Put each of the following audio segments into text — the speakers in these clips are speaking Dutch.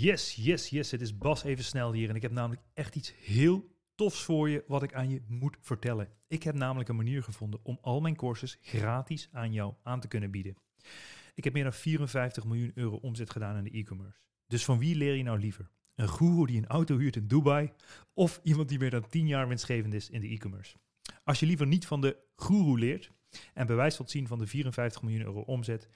Yes, yes, yes. Het is Bas even snel hier en ik heb namelijk echt iets heel tofs voor je wat ik aan je moet vertellen. Ik heb namelijk een manier gevonden om al mijn courses gratis aan jou aan te kunnen bieden. Ik heb meer dan 54 miljoen euro omzet gedaan in de e-commerce. Dus van wie leer je nou liever? Een guru die een auto huurt in Dubai of iemand die meer dan 10 jaar winstgevend is in de e-commerce? Als je liever niet van de guru leert en bewijs wilt zien van de 54 miljoen euro omzet,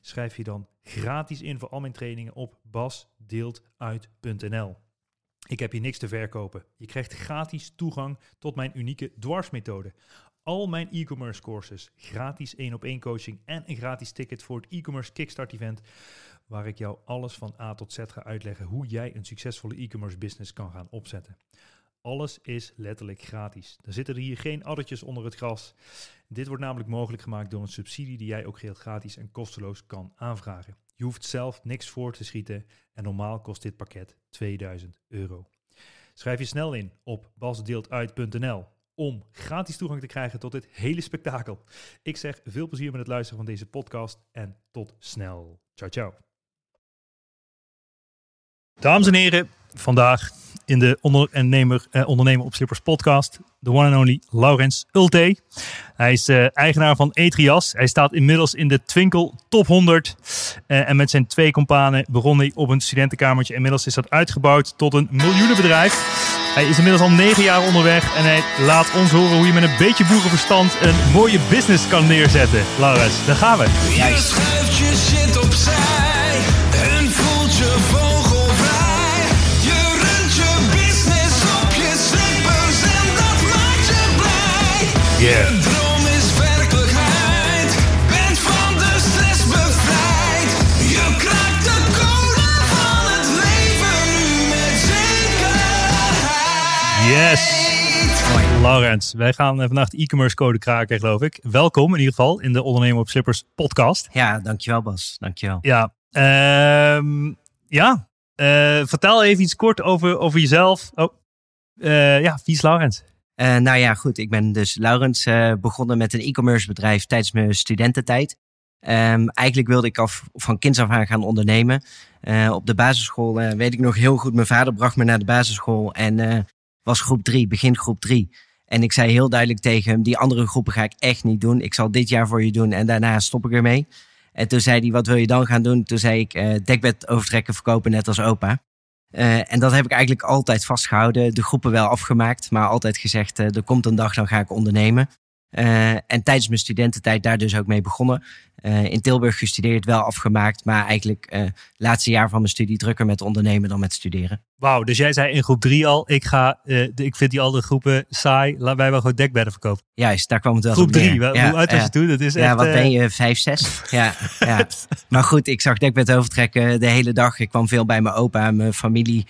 schrijf je dan gratis in voor al mijn trainingen op basdeeltuit.nl. Ik heb hier niks te verkopen. Je krijgt gratis toegang tot mijn unieke dwarsmethode. Al mijn e-commerce courses, gratis 1 op 1 coaching en een gratis ticket voor het e-commerce kickstart event waar ik jou alles van A tot Z ga uitleggen hoe jij een succesvolle e-commerce business kan gaan opzetten. Alles is letterlijk gratis. Er zitten hier geen addertjes onder het gras. Dit wordt namelijk mogelijk gemaakt door een subsidie die jij ook geheel gratis en kosteloos kan aanvragen. Je hoeft zelf niks voor te schieten en normaal kost dit pakket 2000 euro. Schrijf je snel in op basdeeltuit.nl om gratis toegang te krijgen tot dit hele spektakel. Ik zeg veel plezier met het luisteren van deze podcast en tot snel. Ciao, ciao. Dames en heren, vandaag in de ondernemer, eh, ondernemer op Slippers podcast. De one and only Laurens Ulte. Hij is eh, eigenaar van Etrias. Hij staat inmiddels in de Twinkel Top 100. Eh, en met zijn twee companen begon hij op een studentenkamertje. Inmiddels is dat uitgebouwd tot een miljoenenbedrijf. Hij is inmiddels al negen jaar onderweg en hij laat ons horen hoe je met een beetje boerenverstand een mooie business kan neerzetten. Laurens, daar gaan we. Je schuift je shit opzij Yeah. Droom is werkelijkheid, bent van de stress bevrijd. Je kraakt de code van het leven nu met zekerheid. Yes. Laurens, wij gaan eh, vandaag de e-commerce code kraken, geloof ik. Welkom in ieder geval in de Ondernemer op Slippers podcast. Ja, dankjewel Bas. Dankjewel. Ja, ehm, ja. Eh, vertel even iets kort over, over jezelf. Oh, eh, ja, wie is Laurens? Eh, nou ja, goed. Ik ben dus Laurens eh, begonnen met een e-commerce bedrijf tijdens mijn studententijd. Ehm, eigenlijk wilde ik af, van kinds af aan gaan ondernemen. Eh, op de basisschool weet ik nog heel goed. Mijn vader bracht me naar de basisschool en was groep drie, begin groep drie. En ik zei heel duidelijk tegen hem, die andere groepen ga ik echt niet doen. Ik zal dit jaar voor je doen en daarna stop ik ermee. En toen zei hij, wat wil je dan gaan doen? Toen zei ik, dekbed overtrekken verkopen net als opa. Eh, en dat heb ik eigenlijk altijd vastgehouden. De groepen wel afgemaakt, maar altijd gezegd, eh, er komt een dag, dan ga ik ondernemen. Eh, en tijdens mijn studententijd daar dus ook mee begonnen. Eh, in Tilburg gestudeerd, wel afgemaakt. Maar eigenlijk eh laatste jaar van mijn studie drukker met ondernemen dan met studeren. Wauw, dus jij zei in groep drie al, ik, ga, de- ik vind die andere groepen saai, laat wij wel gewoon dekbedden verkopen. Juist, daar kwam het wel Groep drie, Ja, hoe oud was je toen? Dat is Ja, echt, wat ben je? Vijf, zes? Ja, ja. Maar goed, ik zag dekbed overtrekken de hele dag. Ik kwam veel bij mijn opa. Mijn familie,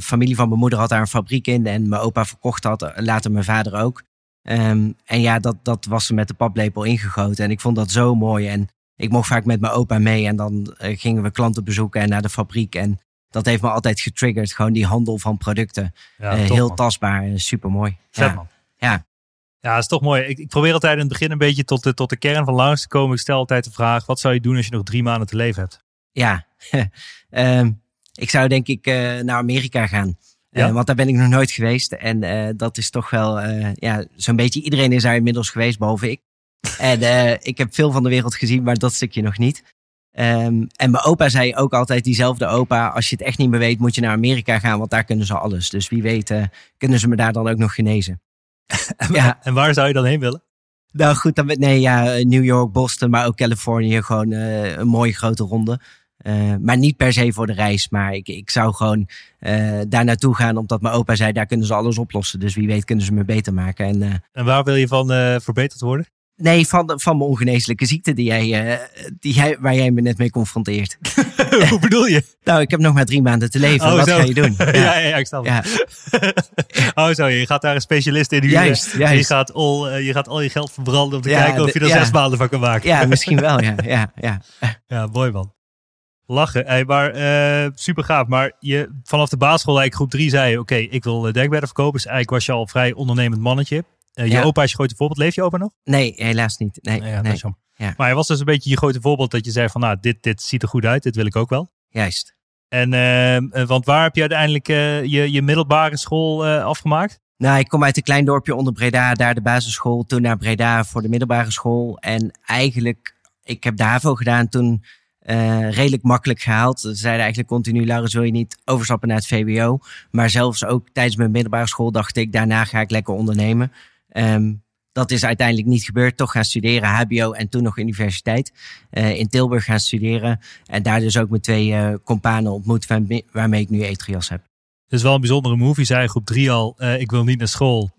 familie van mijn moeder had daar een fabriek in. En mijn opa verkocht dat, later mijn vader ook. Ehm, en ja, dat, dat was er met de paplepel ingegoten. En ik vond dat zo mooi. En ik mocht vaak met mijn opa mee. En dan eh, gingen we klanten bezoeken en naar de fabriek. En dat heeft me altijd getriggerd. Gewoon die handel van producten. ja, Eh, top, heel man. tastbaar, super mooi. Ja. man. Ja. Ja, dat is toch mooi. Ik, ik probeer altijd in het begin een beetje tot de, tot de kern van Laurens te komen. Ik stel altijd de vraag, wat zou je doen als je nog drie maanden te leven hebt? Ja, Ehm, ik zou denk ik eh, naar Amerika gaan. Eh, Ja? want daar ben ik nog nooit geweest. En eh, dat is toch wel, eh, ja, zo'n beetje iedereen is daar inmiddels geweest, behalve ik. en eh, ik heb veel van de wereld gezien, maar dat stukje nog niet. Ehm, en mijn opa zei ook altijd, diezelfde opa, als je het echt niet meer weet, moet je naar Amerika gaan, want daar kunnen ze alles. Dus wie weet eh, kunnen ze me daar dan ook nog genezen. ja, En waar zou je dan heen willen? nou goed, dan, nee, ja, New York, Boston, maar ook Californië. Gewoon eh, een mooie grote ronde. Eh, maar niet per se voor de reis. Maar ik, ik zou gewoon eh, daar naartoe gaan. Omdat mijn opa zei, daar kunnen ze alles oplossen. Dus wie weet kunnen ze me beter maken. En, eh, En waar wil je van verbeterd worden? nee, van, van mijn ongeneeslijke ziekte die jij, die jij, waar jij me net mee confronteert. Hoe bedoel je? Nou, ik heb nog maar drie maanden te leven. Oh, Wat zo. ga je doen? ja, ja, ja, ik snap Ja. het. oh, zo. Je gaat daar een specialist in huren. Juist, juist. Je gaat, al, je gaat al je geld verbranden om te kijken of je er zes maanden van kan maken. ja, misschien wel. Ja, ja, ja. Ja, mooi man. Lachen. Hey, maar eh, super gaaf. Maar je, vanaf de basisschool, eigenlijk groep drie, zei je: Oké, ik wil eh, dekbedden verkopen. Dus eigenlijk was je al een vrij ondernemend mannetje. Eh, je Ja. opa is je grote voorbeeld. Leef je opa nog? Nee, helaas niet. Nee, ja, jammer. Ja. Maar hij was dus een beetje je grote voorbeeld dat je zei: van nou, dit, dit ziet er goed uit, dit wil ik ook wel. Juist. En, want waar heb je uiteindelijk je, je middelbare school afgemaakt? Nou, ik kom uit een klein dorpje onder Breda, daar de basisschool. Toen naar Breda voor de middelbare school. En eigenlijk, ik heb de HAVO gedaan toen eh, redelijk makkelijk gehaald. Ze zeiden eigenlijk continu, Laurens, wil je niet overstappen naar het VWO? Maar zelfs ook tijdens mijn middelbare school dacht ik, daarna ga ik lekker ondernemen. Ehm, dat is uiteindelijk niet gebeurd. Toch gaan studeren, HBO en toen nog universiteit. Eh, in Tilburg gaan studeren. En daar dus ook mijn twee eh companen ontmoet waarmee, ik nu Etrias heb. Dat is wel een bijzondere move. Je zei groep 3 al, ik wil niet naar school.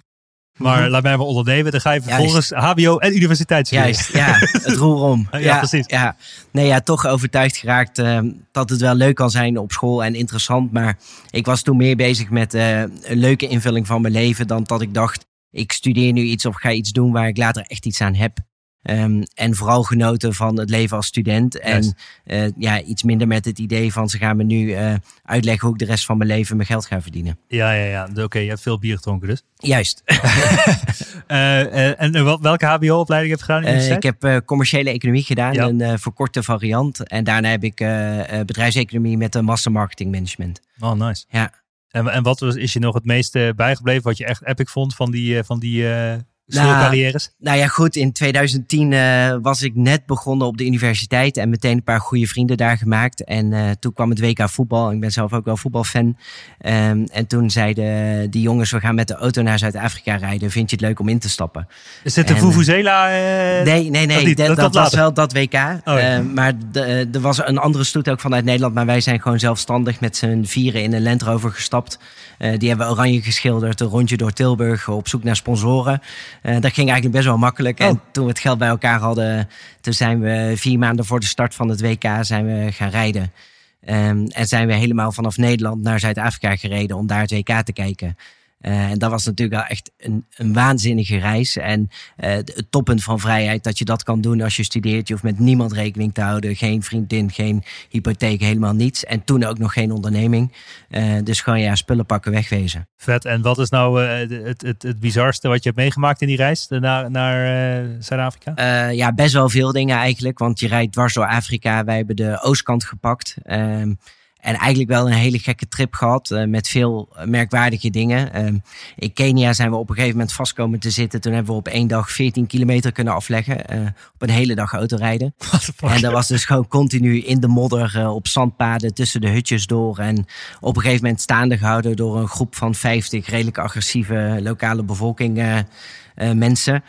Maar Mhm. laat mij maar ondernemen. Dan ga je vervolgens HBO en universiteit studeren. Juist, ja, het roer om. Ja, precies. Ja. Nee, ja, toch overtuigd geraakt eh, dat het wel leuk kan zijn op school en interessant. Maar ik was toen meer bezig met eh, een leuke invulling van mijn leven dan dat ik dacht, ik studeer nu iets of ga iets doen waar ik later echt iets aan heb. Ehm, en vooral genoten van het leven als student. En eh, ja, iets minder met het idee van ze gaan me nu eh, uitleggen hoe ik de rest van mijn leven mijn geld ga verdienen. Ja, ja, ja. Oké, je hebt veel bier gedronken dus. Juist. Eh, en wel- welke HBO-opleiding heb je gedaan? ik heb commerciële economie gedaan, Ja. een verkorte variant. En daarna heb ik bedrijfseconomie met een master marketing management. Oh, nice. Ja. En, en wat was, is je nog het meeste bijgebleven wat je echt epic vond van die, van die eh Nou, schoolcarrières? Nou ja, goed, in 2010 eh, was ik net begonnen op de universiteit en meteen een paar goede vrienden daar gemaakt. En eh, toen kwam het WK voetbal. Ik ben zelf ook wel voetbalfan. Ehm, en toen zeiden die jongens, we gaan met de auto naar Zuid-Afrika rijden. Vind je het leuk om in te stappen? Is dit de en, Vuvuzela? eh, Nee, nee, nee. niet, Dat, dat dat, komt was later. wel dat WK. ja. Eh, maar eh, er was een andere stoet ook vanuit Nederland. Maar wij zijn gewoon zelfstandig met z'n vieren in een Land Rover gestapt. Eh, die hebben oranje geschilderd. Een rondje door Tilburg op zoek naar sponsoren. Eh, dat ging eigenlijk best wel makkelijk. Oh. En toen we het geld bij elkaar hadden, toen zijn we vier maanden voor de start van het WK zijn we gaan rijden. Ehm, en zijn we helemaal vanaf Nederland naar Zuid-Afrika gereden om daar het WK te kijken. Eh, en dat was natuurlijk wel echt een, een waanzinnige reis. En eh, het toppunt van vrijheid dat je dat kan doen als je studeert. Je hoeft met niemand rekening te houden. Geen vriendin, geen hypotheek, helemaal niets. En toen ook nog geen onderneming. Eh, dus gewoon ja, spullen pakken, wegwezen. Vet. En wat is nou het, het, het bizarste wat je hebt meegemaakt in die reis naar, naar Zuid-Afrika? Ja, best wel veel dingen eigenlijk. Want je rijdt dwars door Afrika. Wij hebben de oostkant gepakt. Ehm, en eigenlijk wel een hele gekke trip gehad. eh, met veel merkwaardige dingen. Ehm, in Kenia zijn we op een gegeven moment vast komen te zitten. Toen hebben we op één dag 14 kilometer kunnen afleggen. eh, op een hele dag autorijden. En dat was dus gewoon continu in de modder, eh, op zandpaden, tussen de hutjes door. En op een gegeven moment staande gehouden door een groep van 50 redelijk agressieve lokale bevolking. mensen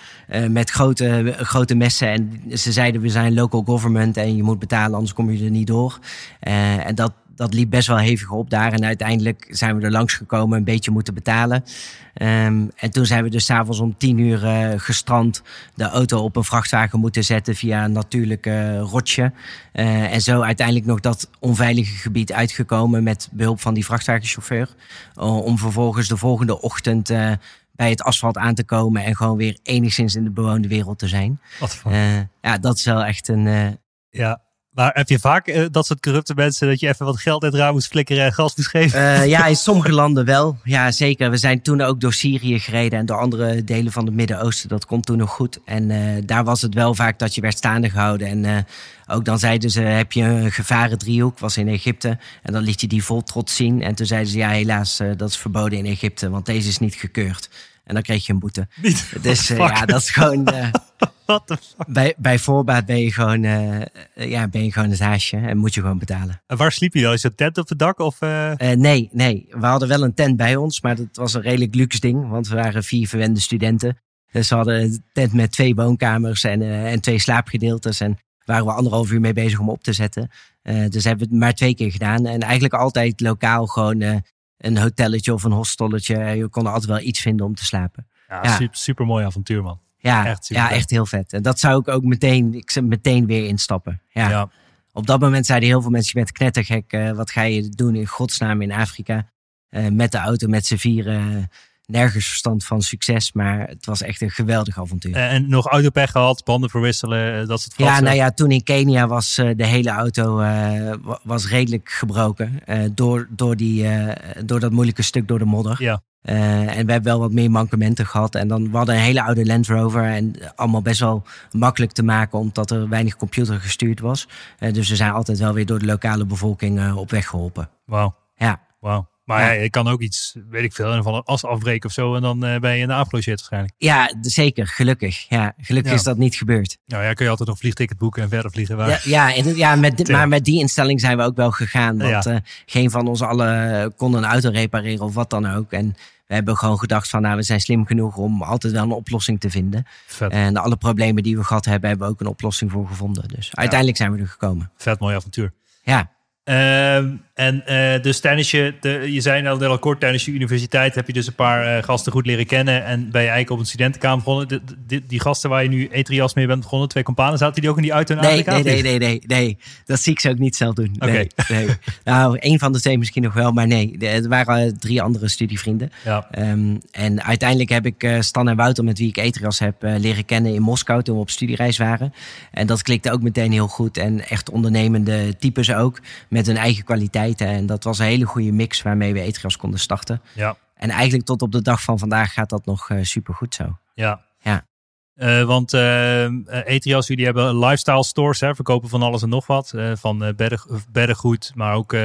met grote, grote messen. En ze zeiden: We zijn local government en je moet betalen, anders kom je er niet door. En dat, dat liep best wel hevig op daar. En uiteindelijk zijn we er langs gekomen, een beetje moeten betalen. Ehm, en toen zijn we dus s'avonds om tien uur eh, gestrand de auto op een vrachtwagen moeten zetten via een natuurlijk eh, rotje. Eh, en zo uiteindelijk nog dat onveilige gebied uitgekomen met behulp van die vrachtwagenchauffeur. Om vervolgens de volgende ochtend bij het asfalt aan te komen en gewoon weer enigszins in de bewoonde wereld te zijn. Ja, dat is wel echt een. Ja. Maar heb je vaak eh, dat soort corrupte mensen dat je even wat geld het raam moest flikkeren en gas moest geven? Eh, ja, in sommige landen wel. Ja, zeker. We zijn toen ook door Syrië gereden en door andere delen van het Midden-Oosten. Dat komt toen nog goed. En eh, daar was het wel vaak dat je werd staande gehouden. En ook dan zeiden ze, heb je een gevaren driehoek, was in Egypte. En dan liet je die vol trots zien. En toen zeiden ze, ja helaas, dat is verboden in Egypte, want deze is niet gekeurd. En dan kreeg je een boete. Niet. Dus ja, dat is gewoon... What the fuck? bij, bij voorbaat ben je, gewoon, eh, eh, ja, ben je gewoon het haasje en moet je gewoon betalen. En waar sliep je dan? Is het tent op het dak? Of, eh, Eh, nee, nee. We hadden wel een tent bij ons, maar dat was een redelijk luxe ding. Want we waren vier verwende studenten. Dus we hadden een tent met twee woonkamers en, en twee slaapgedeeltes. En waren we anderhalf uur mee bezig om op te zetten. Eh, dus hebben we het maar twee keer gedaan. En eigenlijk altijd lokaal gewoon eh, een hotelletje of een hostelletje. Je kon er altijd wel iets vinden om te slapen. ja, Ja. Super, super mooi avontuur, man. Ja, Echt ja, echt heel vet. En dat zou ik ook meteen, ik zou meteen weer instappen. Ja. Ja. Op dat moment zeiden heel veel mensen, je bent knettergek. eh, wat ga je doen in godsnaam in Afrika? Eh, met de auto, met z'n vieren. Nergens verstand van succes. Maar het was echt een geweldig avontuur. Eh, en nog autopech gehad, banden verwisselen, eh, dat soort Ja, nou ja, toen in Kenia was eh, de hele auto wa- was redelijk gebroken. door, door, die, door dat moeilijke stuk door de modder. Ja. En we hebben wel wat meer mankementen gehad. En dan we hadden een hele oude Land Rover. En allemaal best wel makkelijk te maken, omdat er weinig computer gestuurd was. Eh, dus we zijn altijd wel weer door de lokale bevolking op weg geholpen. Wauw, Ja. wauw. Maar Ja. je kan ook iets, weet ik veel, van een as afbreken of zo. En dan eh, ben je in de afgelogeerd waarschijnlijk. Ja, zeker. Gelukkig. Ja, gelukkig Ja. is dat niet gebeurd. Nou ja, kun je altijd nog vliegticket boeken en verder vliegen. Waar... Ja, ja, en- ja met, maar met die instelling zijn we ook wel gegaan. Want eh, geen van ons allen kon een auto repareren of wat dan ook. En we hebben gewoon gedacht van, nou, we zijn slim genoeg om altijd wel een oplossing te vinden. Vet, En alle problemen die we gehad hebben, hebben we ook een oplossing voor gevonden. Dus uiteindelijk zijn we er gekomen. vet mooi avontuur. Ja, Ehm, en eh, dus tijdens je, de, je zei al, al kort, tijdens je universiteit heb je dus een paar eh, gasten goed leren kennen. En ben je eigenlijk op een studentenkamer begonnen. De- de- die, gasten waar je nu Etrias mee bent begonnen, twee companen, zaten die ook in die auto? naar nee, nee, nee, nee, nee, nee. Dat zie ik ze ook niet zelf doen. Nee, nee. Nou, één van de twee misschien nog wel, maar nee. Er waren drie andere studievrienden. Ja, Ehm, en uiteindelijk heb ik eh, Stan en Wouter, met wie ik Etrias heb leren kennen in Moskou toen we op studiereis waren. En dat klikte ook meteen heel goed. En echt ondernemende types ook, met hun eigen kwaliteiten. En dat was een hele goede mix waarmee we Etrias konden starten. ja, En eigenlijk tot op de dag van vandaag gaat dat nog super supergoed zo. ja. Ja. Eh, want eh Etrias, jullie hebben lifestyle stores, hè, verkopen van alles en nog wat. Eh, van eh, bedden, beddengoed, maar ook eh,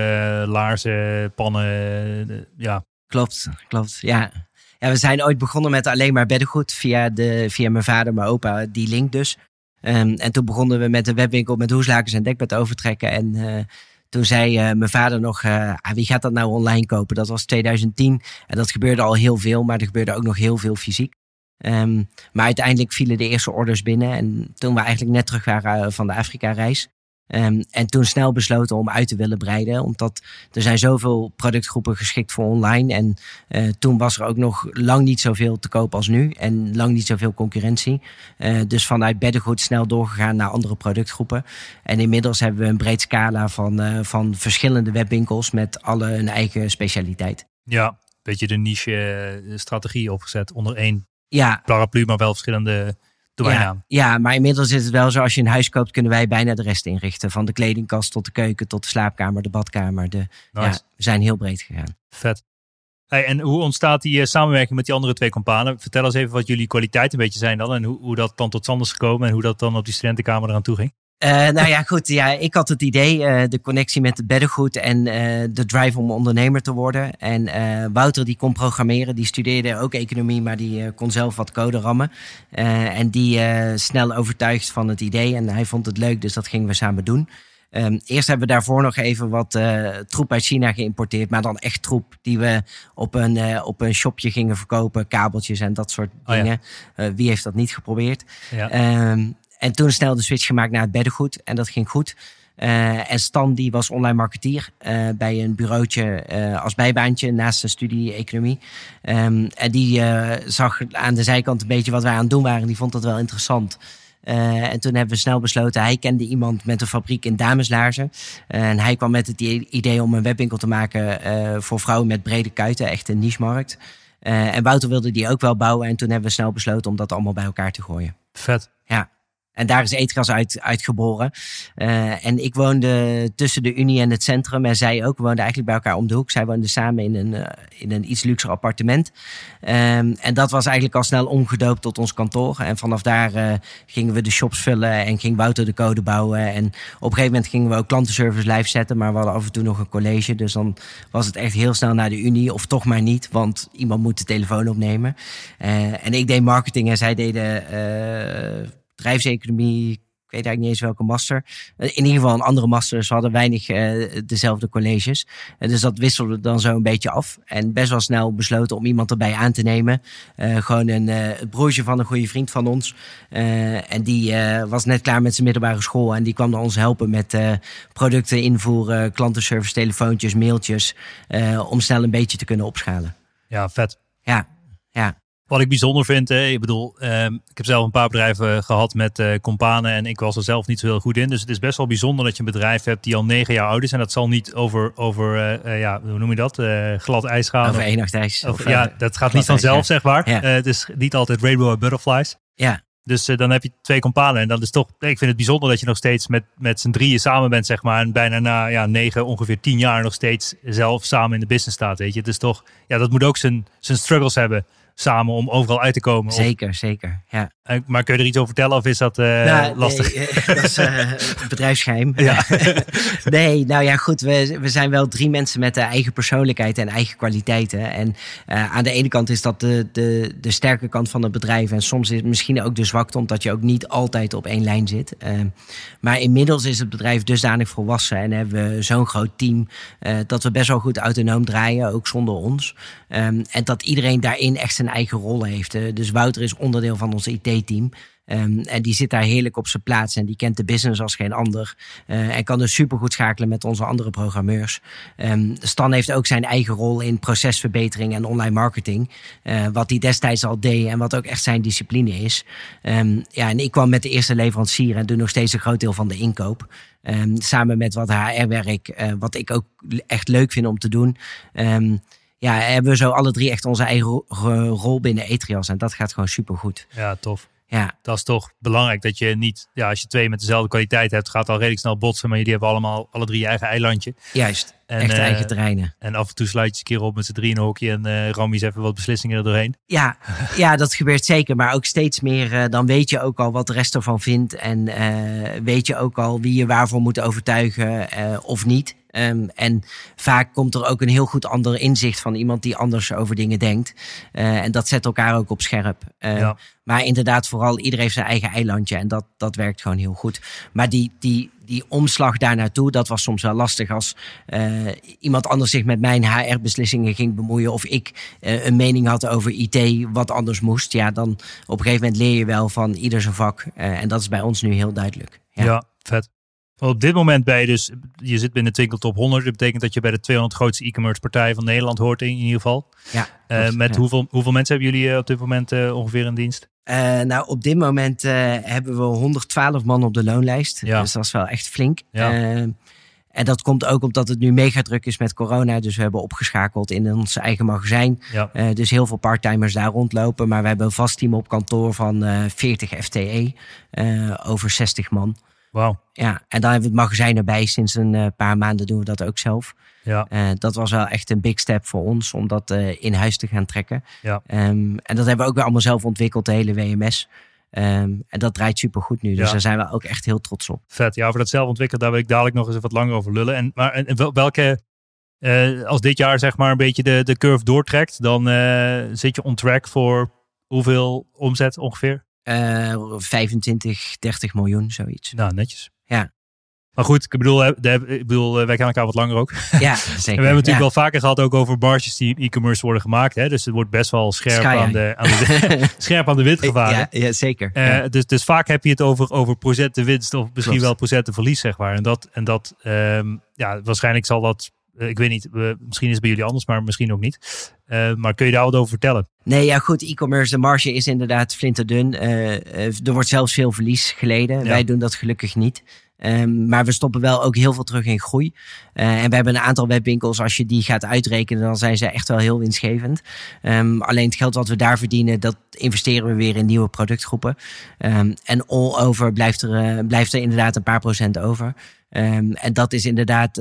laarzen, pannen. eh, ja, Klopt, klopt. Ja. ja, we zijn ooit begonnen met alleen maar beddengoed via, de, via mijn vader, mijn opa, die link dus. Ehm, en toen begonnen we met een webwinkel met hoeslakens en dekbed overtrekken. En eh, toen zei eh, mijn vader nog, eh, ah, wie gaat dat nou online kopen? Dat was 2010 en dat gebeurde al heel veel, maar er gebeurde ook nog heel veel fysiek. Ehm, maar uiteindelijk vielen de eerste orders binnen. En toen we eigenlijk net terug waren eh, van de Afrika-reis. Ehm, en toen snel besloten om uit te willen breiden. Omdat er zijn zoveel productgroepen geschikt voor online. En eh, toen was er ook nog lang niet zoveel te koop als nu. En lang niet zoveel concurrentie. Eh, dus vanuit beddengoed snel doorgegaan naar andere productgroepen. En inmiddels hebben we een breed scala van, eh, van verschillende webwinkels. Met alle hun eigen specialiteit. ja, beetje de niche strategie opgezet onder één Ja, paraplu, maar wel verschillende Ja, ja, maar inmiddels is het wel zo. Als je een huis koopt, kunnen wij bijna de rest inrichten. Van de kledingkast tot de keuken, tot de slaapkamer, de badkamer. De, Nice. ja, we zijn heel breed gegaan. Vet. Hey, en hoe ontstaat die eh, samenwerking met die andere twee companen? Vertel eens even wat jullie kwaliteiten een beetje zijn dan. En hoe, hoe dat dan tot stand is gekomen. En hoe dat dan op die studentenkamer eraan toe ging. Eh, nou ja, goed. Ja, ik had het idee, eh, de connectie met het beddengoed en eh, de drive om ondernemer te worden. En Wouter die kon programmeren, die studeerde ook economie, maar die kon zelf wat code rammen. En die snel overtuigd van het idee en hij vond het leuk, dus dat gingen we samen doen. Ehm, eerst hebben we daarvoor nog even wat troep uit China geïmporteerd, maar dan echt troep die we op een, op een shopje gingen verkopen, kabeltjes en dat soort Oh ja. dingen. Wie heeft dat niet geprobeerd? Ja. Ehm, en toen snel de switch gemaakt naar het beddengoed. En dat ging goed. Eh, en Stan die was online marketeer eh, bij een bureautje eh, als bijbaantje naast zijn studie economie. Ehm, en die zag aan de zijkant een beetje wat wij aan het doen waren. Die vond dat wel interessant. En toen hebben we snel besloten, hij kende iemand met een fabriek in dameslaarzen. en hij kwam met het idee om een webwinkel te maken voor vrouwen met brede kuiten, echt een niche-markt. En Wouter wilde die ook wel bouwen. En toen hebben we snel besloten om dat allemaal bij elkaar te gooien. Vet. Ja. En daar is Eetgas uit, uitgeboren. Eh, en ik woonde tussen de Unie en het centrum. En zij ook. We woonden eigenlijk bij elkaar om de hoek. Zij woonden samen in een, eh, in een iets luxer appartement. Ehm, en dat was eigenlijk al snel omgedoopt tot ons kantoor. En vanaf daar eh, gingen we de shops vullen. En ging Wouter de code bouwen. En op een gegeven moment gingen we ook klantenservice live zetten. Maar we hadden af en toe nog een college. Dus dan was het echt heel snel naar de Unie. Of toch maar niet. Want iemand moet de telefoon opnemen. En ik deed marketing en zij deden bedrijfseconomie. Ik weet eigenlijk niet eens welke master. Eh, In ieder geval een andere master. Ze hadden weinig eh, dezelfde colleges. Eh, dus dat wisselde dan zo een beetje af. En best wel snel besloten om iemand erbij aan te nemen. Gewoon een het broertje van een goede vriend van ons. En die was net klaar met zijn middelbare school. En die kwam naar ons helpen met producten invoeren, klantenservice, telefoontjes, mailtjes. om snel een beetje te kunnen opschalen. Ja, vet. Ja, ja. Wat ik bijzonder vind, hè, ik bedoel, ehm, ik heb zelf een paar bedrijven gehad met eh companen en ik was er zelf niet zo heel goed in. Dus het is best wel bijzonder dat je een bedrijf hebt die al negen jaar oud is. En dat zal niet over, over eh, eh, ja, hoe noem je dat, glad ijs gaan. Over één ijs. of- Of, ja, dat gaat niet vanzelf, zeg maar. Ja. Het is niet altijd rainbow butterflies. ja. Dus dan heb je twee companen. En dat is toch, ik vind het bijzonder dat je nog steeds met, met z'n drieën samen bent, zeg maar. En bijna na ja, negen, ongeveer tien jaar nog steeds zelf samen in de business staat. Weet je, het is toch, ja, dat moet ook zijn, zijn struggles hebben samen om overal uit te komen. Of- Zeker, zeker. Ja. eh, maar kun je er iets over vertellen of is dat eh, Nou, lastig? Nee, dat is eh, bedrijfsgeheim. Ja. nee, nou ja, goed. We, we zijn wel drie mensen met de eigen persoonlijkheid en eigen kwaliteiten. En aan de ene kant is dat de, de, de sterke kant van het bedrijf. En soms is het misschien ook de zwakte, omdat je ook niet altijd op één lijn zit. Maar inmiddels is het bedrijf dusdanig volwassen en hebben we zo'n groot team. dat we best wel goed autonoom draaien, ook zonder ons. Ehm, en dat iedereen daarin echt zijn eigen rol heeft. Eh, dus Wouter is onderdeel van ons IT-team. Ehm, en die zit daar heerlijk op zijn plaats en die kent de business als geen ander. Eh, en kan dus supergoed schakelen met onze andere programmeurs. Ehm, Stan heeft ook zijn eigen rol in procesverbetering en online marketing. eh, wat hij destijds al deed en wat ook echt zijn discipline is. Ehm, ja, en ik kwam met de eerste leverancier en doe nog steeds een groot deel van de inkoop. Samen met wat HR-werk, wat ik ook echt leuk vind om te doen. Ja, hebben we zo alle drie echt onze eigen ro- ro- rol binnen Etrias. En dat gaat gewoon supergoed. Ja, tof. Ja, Dat is toch belangrijk dat je niet, ja, als je twee met dezelfde kwaliteit hebt, gaat het al redelijk snel botsen. Maar jullie hebben allemaal alle drie je eigen eilandje. juist. En, echt eh, eigen terreinen. En af en toe sluit je eens een keer op met z'n drieën in een hokje en eh eens even wat beslissingen er doorheen. Ja, ja, dat gebeurt zeker. Maar ook steeds meer. eh, dan weet je ook al wat de rest ervan vindt. En eh, weet je ook al wie je waarvoor moet overtuigen eh, of niet. Ehm, en vaak komt er ook een heel goed ander inzicht van iemand die anders over dingen denkt. Eh, en dat zet elkaar ook op scherp. Eh, Ja. Maar inderdaad, vooral iedereen heeft zijn eigen eilandje. En dat, dat werkt gewoon heel goed. Maar die, die, die omslag daar naartoe, dat was soms wel lastig als eh, iemand anders zich met mijn HR-beslissingen ging bemoeien. Of ik eh, een mening had over IT, wat anders moest. Ja, dan op een gegeven moment leer je wel van ieder zijn vak. En dat is bij ons nu heel duidelijk. Ja, Ja. vet. Want Op dit moment ben je dus, je zit binnen Twinkel Top 100. Dat betekent dat je bij de 200 grootste e-commerce partijen van Nederland hoort in, in ieder geval. Ja, Eh, met ja. hoeveel, hoeveel mensen hebben jullie eh, op dit moment eh, ongeveer in dienst? Nou, op dit moment hebben we 112 man op de loonlijst. Ja. Dus dat is wel echt flink. Ja. En dat komt ook omdat het nu mega druk is met corona. Dus we hebben opgeschakeld in ons eigen magazijn. Ja, dus heel veel parttimers daar rondlopen. Maar we hebben een vast team op kantoor van eh 40 FTE. over 60 man. Wauw. Ja, en dan hebben we het magazijn erbij. Sinds een eh, paar maanden doen we dat ook zelf. Ja, Eh, dat was wel echt een big step voor ons om dat eh, in huis te gaan trekken. Ja. Ehm, en dat hebben we ook weer allemaal zelf ontwikkeld, de hele WMS. Ehm, en dat draait super goed nu. Dus Ja. daar zijn we ook echt heel trots op. vet. Ja, over dat zelf ontwikkelen, daar wil ik dadelijk nog eens wat langer over lullen. En, maar en welke, als dit jaar zeg maar een beetje de, de curve doortrekt, dan zit je on track voor hoeveel omzet ongeveer? Eh 25, 30 miljoen, zoiets. Nou, netjes. Ja. Maar goed, ik bedoel, de- ik bedoel wij kennen elkaar wat langer ook. Ja, En zeker. we hebben natuurlijk Ja. wel vaker gehad ook over marges die in e-commerce worden gemaakt. Hè? Dus het wordt best wel scherp, Sky aan de, aan, de, scherp aan de wit gevaren. Ja, ja, zeker. Eh, Ja. dus, dus vaak heb je het over, over procenten winst of misschien Klopt. wel procenten verlies, zeg maar. En dat, en dat ehm, ja, waarschijnlijk zal dat, eh, ik weet niet, eh, misschien is het bij jullie anders, maar misschien ook niet. Eh, maar kun je daar wat over vertellen? Nee, ja goed, e-commerce, de marge is inderdaad flinterdun. Eh, er wordt zelfs veel verlies geleden. Ja. Wij doen dat gelukkig niet. Ehm, maar we stoppen wel ook heel veel terug in groei. En we hebben een aantal webwinkels, als je die gaat uitrekenen, dan zijn ze echt wel heel winstgevend. Ehm, alleen het geld wat we daar verdienen, dat investeren we weer in nieuwe productgroepen. Ehm, en all over blijft er, blijft er inderdaad een paar procent over. En dat is inderdaad.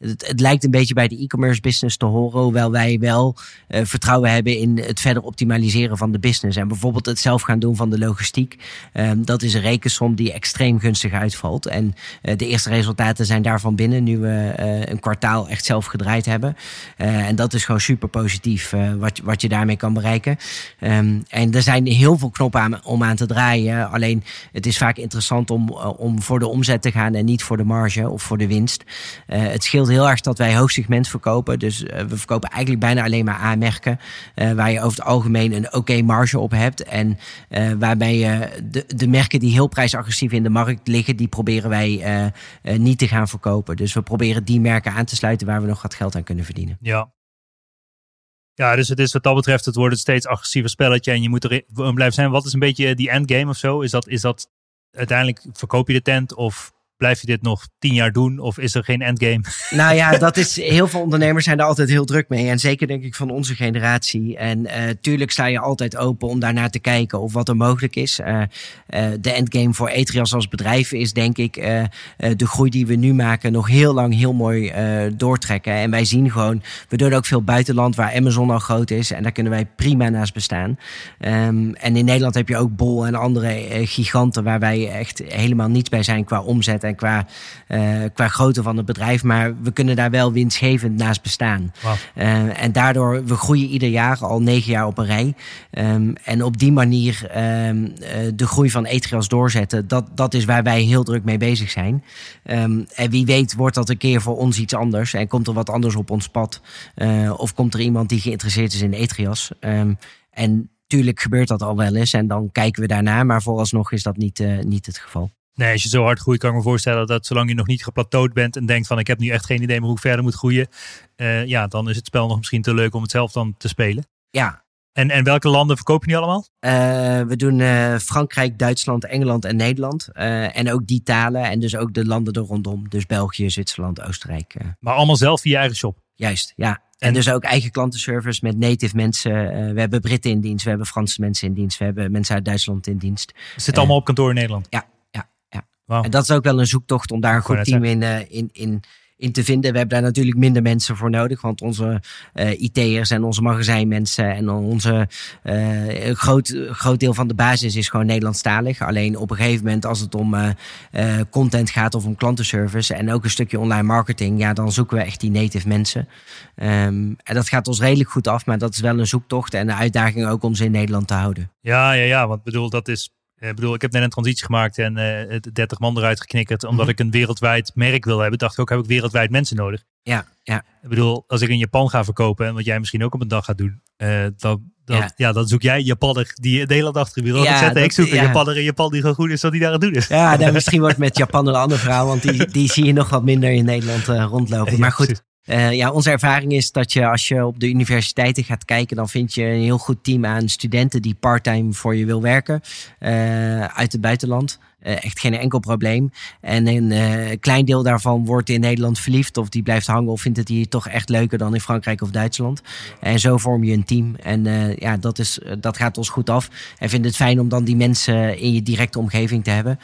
Het, lijkt een beetje bij de e-commerce business te horen, hoewel wij wel eh, vertrouwen hebben in het verder optimaliseren van de business. En bijvoorbeeld het zelf gaan doen van de logistiek. Ehm, dat is een rekensom die extreem gunstig uitvalt. En eh, de eerste resultaten zijn daarvan binnen, nu we eh, een kwartaal echt zelf gedraaid hebben. En dat is gewoon super positief wat, wat je daarmee kan bereiken. Ehm, en er zijn heel veel knoppen om aan te draaien. Alleen het is vaak interessant om, om voor de omzet te gaan en niet voor de marge of voor de winst. Het scheelt heel erg dat wij hoog segment verkopen. Dus eh, we verkopen eigenlijk bijna alleen maar A-merken. eh, waar je over het algemeen een oké marge op hebt. En eh, waarbij je de, de merken die heel prijsagressief in de markt liggen, die proberen wij niet te gaan verkopen. Dus we proberen die merken aan te sluiten waar we nog wat geld aan kunnen verdienen. Ja. Ja, dus het is wat dat betreft, het wordt een steeds agressiever spelletje en je moet erin blijven zijn. Wat is een beetje die endgame of zo? Is dat, is dat uiteindelijk verkoop je de tent of blijf je dit nog tien jaar doen of is er geen endgame? Nou ja, dat is, heel veel ondernemers zijn er altijd heel druk mee. En zeker denk ik van onze generatie. En uh, tuurlijk sta je altijd open om daarnaar te kijken of wat er mogelijk is. Uh, uh, de endgame voor Etrias als bedrijf is denk ik de groei die we nu maken nog heel lang heel mooi doortrekken. En wij zien gewoon, we doen ook veel buitenland waar Amazon al groot is. En daar kunnen wij prima naast bestaan. Um, en in Nederland heb je ook Bol en andere giganten waar wij echt helemaal niets bij zijn qua omzet en qua, uh, qua grootte van het bedrijf. Maar we kunnen daar wel winstgevend naast bestaan. Wow. Uh, en daardoor, we groeien ieder jaar, al negen jaar op een rij. Um, en op die manier um, uh, de groei van Etrias doorzetten, dat, dat is waar wij heel druk mee bezig zijn. Um, en wie weet wordt dat een keer voor ons iets anders. En komt er wat anders op ons pad. of komt er iemand die geïnteresseerd is in Etrias. en tuurlijk gebeurt dat al wel eens. En dan kijken we daarna. Maar vooralsnog is dat niet, niet het geval. Nee, als je zo hard groeit, kan ik me voorstellen dat zolang je nog niet geplateaud bent en denkt van ik heb nu echt geen idee meer hoe ik verder moet groeien, uh, ja, dan is het spel nog misschien te leuk om het zelf dan te spelen. Ja. En, en welke landen verkoop je nu allemaal? Uh, we doen uh, Frankrijk, Duitsland, Engeland en Nederland. en ook die talen en dus ook de landen er rondom. Dus België, Zwitserland, Oostenrijk. Maar allemaal zelf via je eigen shop? Juist, ja. En, en dus ook eigen klantenservice met native mensen. we hebben Britten in dienst, we hebben Franse mensen in dienst, we hebben mensen uit Duitsland in dienst. Het zit allemaal op kantoor in Nederland? Ja, Wow. En dat is ook wel een zoektocht om daar een goed team in, uh, in, in, in te vinden. We hebben daar natuurlijk minder mensen voor nodig. Want onze uh, IT'ers en onze magazijnmensen en onze uh, een groot, groot deel van de basis is gewoon Nederlandstalig. Alleen op een gegeven moment als het om uh, content gaat of om klantenservice en ook een stukje online marketing, ja, dan zoeken we echt die native mensen. Um, en dat gaat ons redelijk goed af, maar dat is wel een zoektocht en een uitdaging ook om ze in Nederland te houden. Ja, ja, ja. Want bedoel, dat is ik bedoel, ik heb net een transitie gemaakt en uh, 30 man eruit geknikkerd. Omdat mm -hmm. ik een wereldwijd merk wil hebben. Dacht ik ook, heb ik wereldwijd mensen nodig. Ja, ja. Ik bedoel, als ik in Japan ga verkopen, en wat jij misschien ook op een dag gaat doen. Uh, dan, dan, ja. ja. dan zoek jij Japanner die de hele dag achter ja, zetten. Ik zoek een Japanner in Japan die gewoon goed is, dat die daar aan het doen is. Ja, nou, misschien wordt met Japan een andere verhaal. Want die, die zie je nog wat minder in Nederland uh, rondlopen. maar goed. Uh, ja, onze ervaring is dat je als je op de universiteiten gaat kijken, dan vind je een heel goed team aan studenten die parttime voor je wil werken uh, uit het buitenland. Uh, echt geen enkel probleem. En een klein deel daarvan wordt in Nederland verliefd of die blijft hangen of vindt het hier toch echt leuker dan in Frankrijk of Duitsland. En zo vorm je een team. En ja, dat, is, dat gaat ons goed af. En vind het fijn om dan die mensen in je directe omgeving te hebben,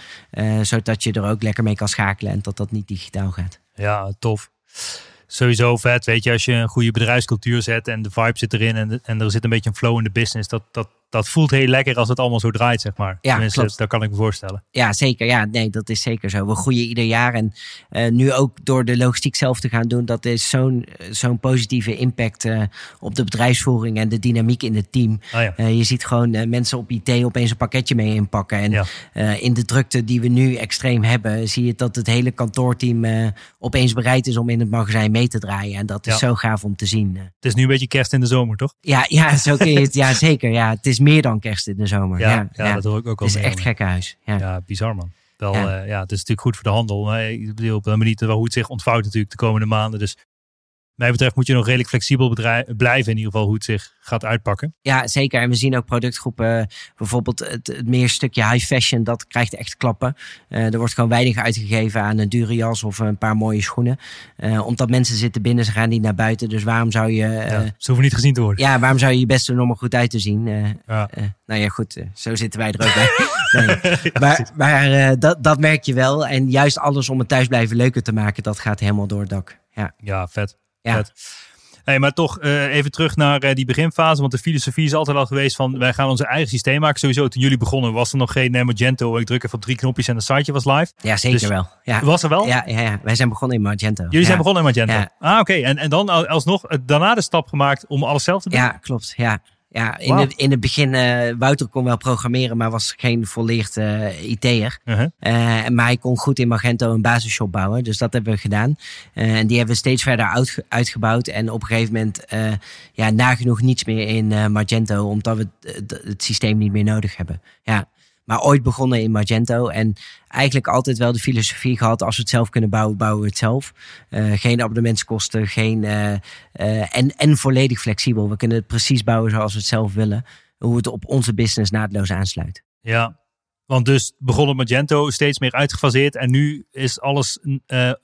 zodat je er ook lekker mee kan schakelen en dat dat niet digitaal gaat. Ja, tof sowieso vet. Weet je, als je een goede bedrijfscultuur zet en de vibe zit erin en, en er zit een beetje een flow in de business, dat, dat, dat voelt heel lekker als het allemaal zo draait, zeg maar. Ja, Tenminste, klopt. dat kan ik me voorstellen. Ja, zeker. Ja, nee, dat is zeker zo. We groeien ieder jaar en uh, nu ook door de logistiek zelf te gaan doen, dat is zo'n zo'n positieve impact uh, op de bedrijfsvoering en de dynamiek in het team. Ja. uh, je ziet gewoon mensen op IT opeens een pakketje mee inpakken. En Ja. in de drukte die we nu extreem hebben, zie je dat het hele kantoorteam opeens bereid is om in het magazijn mee te draaien. En dat is Ja. zo gaaf om te zien. Het is nu een beetje kerst in de zomer, toch? Ja, ja, zo kun je het. Ja, zeker. Ja, het is meer dan kerst in de zomer. Ja, Ja, dat hoor ik ook al Het is echt man. gekkenhuis. Ja. Bizar man. Wel, Ja. ja. ja, het is natuurlijk goed voor de handel. Maar ik bedoel, ik ben benieuwd hoe het zich ontvouwt natuurlijk de komende maanden. Dus mij betreft moet je nog redelijk flexibel blijven in ieder geval hoe het zich gaat uitpakken. Ja, zeker. En we zien ook productgroepen, bijvoorbeeld het, het meer stukje high fashion, dat krijgt echt klappen. Eh, er wordt gewoon weinig uitgegeven aan een dure jas of een paar mooie schoenen. Eh, omdat mensen zitten binnen, ze gaan niet naar buiten. Dus waarom zou je, Ja, ze hoeven niet gezien te worden. ja, waarom zou je je best doen om er goed uit te zien? Ja. nou ja, goed, zo zitten wij er ook bij. Nee. Maar, maar dat, dat merk je wel. En juist alles om het thuisblijven leuker te maken, dat gaat helemaal door het dak. Ja, Ja, vet. Ja. Hey, maar toch eh, even terug naar eh, die beginfase. Want de filosofie is altijd al geweest van wij gaan onze eigen systeem maken. Sowieso toen jullie begonnen was er nog geen eh, Magento. Ik druk even op drie knopjes en het siteje was live. ja zeker Dus- wel. Ja. Was er wel? Ja, ja, ja, wij zijn begonnen in Magento. Jullie ja. zijn begonnen in Magento. Ah, oké. En, en dan al- alsnog daarna de stap gemaakt om alles zelf te doen? Ja, klopt. Ja. Ja, in, het, in het begin, eh Wouter kon wel programmeren, maar was geen volleerd eh IT'er. Uh-huh. Eh, maar hij kon goed in Magento een basisshop bouwen. Dus dat hebben we gedaan. En die hebben we steeds verder uitge- uitgebouwd. En op een gegeven moment ja, nagenoeg niets meer in Magento. Omdat we het, het systeem niet meer nodig hebben. Ja. Maar ooit begonnen in Magento. En eigenlijk altijd wel de filosofie gehad, als we het zelf kunnen bouwen, bouwen we het zelf. Eh, geen abonnementskosten, geen, eh, eh, en, en volledig flexibel. We kunnen het precies bouwen zoals we het zelf willen. Hoe het op onze business naadloos aansluit. Ja, want dus begonnen Magento steeds meer uitgefaseerd. En nu is alles eh 100%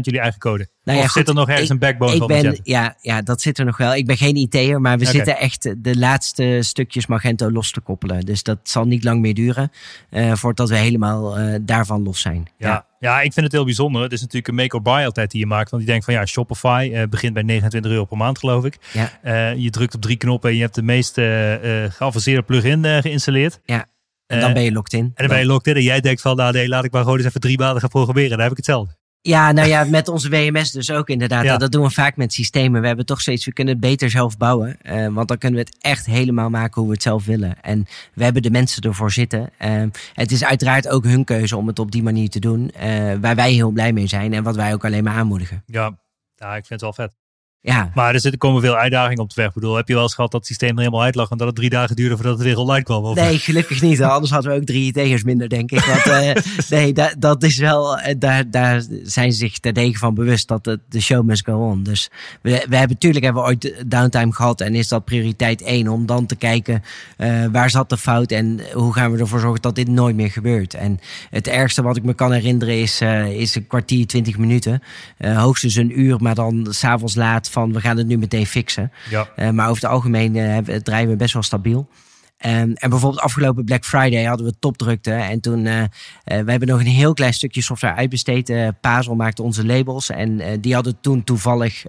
jullie eigen code. Nou ja, of goed, zit er nog ergens ik- een backbone Ik van ben, Magento? ja, ja, dat zit er nog wel. Ik ben geen IT'er, maar we zitten echt de laatste stukjes Magento los te koppelen. Dus dat zal niet lang meer duren eh, voordat we helemaal eh, daarvan los zijn. Ja. Ja. ik vind het heel bijzonder. Het is natuurlijk een make or buy altijd die je maakt. Want die denkt van ja, Shopify begint bij 29 euro per maand geloof ik. Ja. Je drukt op drie knoppen en je hebt de meest geavanceerde plugin geïnstalleerd. Ja. En dan Eh, ben je locked in. En dan ben je locked in en jij denkt van nou nee, laat ik maar gewoon eens even drie maanden gaan programmeren. Dan heb ik hetzelfde. Ja, nou ja, met onze WMS dus ook inderdaad. Ja. Dat doen we vaak met systemen. We hebben toch steeds, we kunnen het beter zelf bouwen. eh, want dan kunnen we het echt helemaal maken hoe we het zelf willen. En we hebben de mensen ervoor zitten. Eh, het is uiteraard ook hun keuze om het op die manier te doen. waar wij heel blij mee zijn en wat wij ook alleen maar aanmoedigen. Ja, ja ik vind het wel vet. Ja, Maar er zitten, komen veel uitdagingen op de weg. Ik bedoel, heb je wel eens gehad dat het systeem er helemaal uit lag en dat het drie dagen duurde voordat het weer online kwam? Of- Nee, gelukkig niet. Anders hadden we ook drie IT'ers minder, denk ik. Want eh, nee, da- dat is wel, eh, daar, daar zijn ze zich terdege van bewust dat het, de show must go on. Dus we, we hebben natuurlijk hebben we ooit downtime gehad en is dat prioriteit één om dan te kijken eh, waar zat de fout en hoe gaan we ervoor zorgen dat dit nooit meer gebeurt. En het ergste wat ik me kan herinneren is, is een kwartier, twintig minuten. Hoogstens een uur, maar dan s'avonds laat van we gaan het nu meteen fixen. Ja. Eh, maar over het algemeen eh, draaien we best wel stabiel. En, en bijvoorbeeld afgelopen Black Friday hadden we topdrukte. En toen, eh, we hebben nog een heel klein stukje software uitbesteed. Eh Pazel maakte onze labels. En die hadden toen toevallig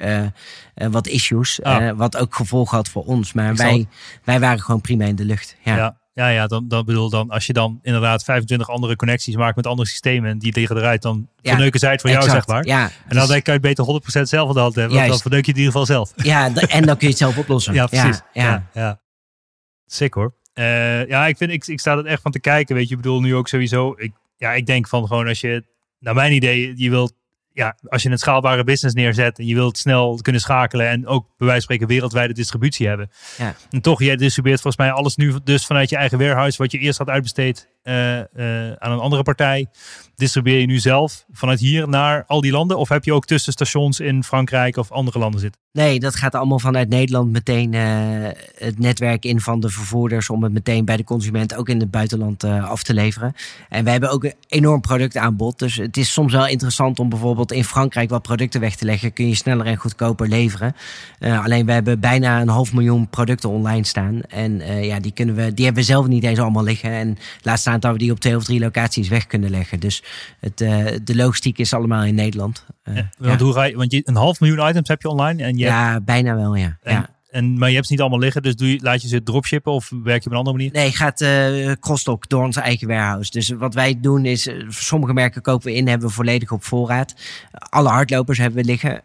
wat issues. Wat ook gevolgen had voor ons. Maar Ik zal wij, wij waren gewoon prima in de lucht. Ja. Ja, ja, ja dan, dan bedoel dan, als je dan inderdaad 25 andere connecties maakt met andere systemen en die liggen eruit, dan Ja, verneuken zij het voor jou, zeg maar. Ja, En dan dus- kan je het beter 100% zelf aan de hand hebben, want dan verneuk je het in ieder geval zelf. ja, en dan kun je het zelf oplossen. Ja, precies. Ja, ja. ja. ja. Sick hoor. Eh, ja, ik, vind, ik, ik sta er echt van te kijken. Weet je, ik bedoel nu ook sowieso. Ik, ja, ik denk van gewoon als je, naar mijn idee, je wilt, ja, als je een schaalbare business neerzet en je wilt snel kunnen schakelen en ook bij wijze van spreken wereldwijde distributie hebben. Ja. En toch, jij distribueert volgens mij alles nu dus vanuit je eigen warehouse, wat je eerst had uitbesteed eh, eh, aan een andere partij. Distribueer je nu zelf vanuit hier naar al die landen? Of heb je ook tussenstations in Frankrijk of andere landen zitten? Nee, dat gaat allemaal vanuit Nederland meteen eh, het netwerk in van de vervoerders om het meteen bij de consument ook in het buitenland af te leveren. En wij hebben ook een enorm productaanbod. Dus het is soms wel interessant om bijvoorbeeld in Frankrijk wat producten weg te leggen. Kun je sneller en goedkoper leveren. Alleen we hebben bijna een half miljoen producten online staan. En ja, die, kunnen we, die hebben we zelf niet eens allemaal liggen. En laat staan dat we die op twee of drie locaties weg kunnen leggen. Dus het, eh, de logistiek is allemaal in Nederland. Eh, Ja, ja. want, hoe ga je, want je, een half miljoen items heb je online en je hebt ja, bijna wel, ja. En, ja. en, maar je hebt ze niet allemaal liggen, dus doe je, laat je ze dropshippen of werk je op een andere manier? Nee, gaat eh crossdock door ons eigen warehouse. Dus wat wij doen is, sommige merken kopen we in, hebben we volledig op voorraad. Alle hardlopers hebben we liggen.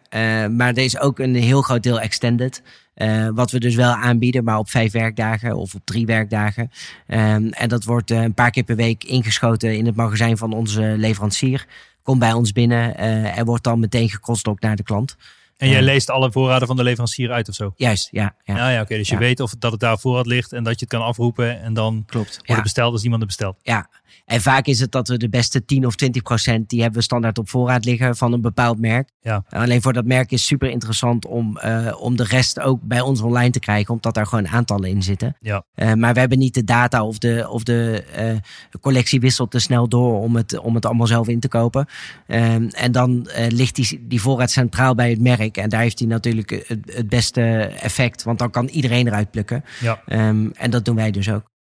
maar er is ook een heel groot deel extended. Eh, wat we dus wel aanbieden, maar op vijf werkdagen of op drie werkdagen. Ehm, en dat wordt eh, een paar keer per week ingeschoten in het magazijn van onze leverancier. Komt bij ons binnen eh, en wordt dan meteen gecrossdokt naar de klant. En jij leest alle voorraden van de leverancier uit of zo? Juist, ja. ja, Ja, ja, oké. Dus je weet of dat het daar voorraad ligt en dat je het kan afroepen en dan Klopt. wordt het besteld als iemand het bestelt. Ja, en vaak is het dat we de beste 10 of 20 procent, die hebben we standaard op voorraad liggen van een bepaald merk. Ja. En alleen voor dat merk is super interessant om, eh, om de rest ook bij ons online te krijgen, omdat daar gewoon aantallen in zitten. Ja. Eh, maar we hebben niet de data of de, of de eh, collectie wisselt te snel door om het, om het allemaal zelf in te kopen. Ehm, en dan ligt die, die voorraad centraal bij het merk. En daar heeft hij natuurlijk het, het beste effect, want dan kan iedereen eruit plukken. Ja. Ehm, en dat doen wij dus ook.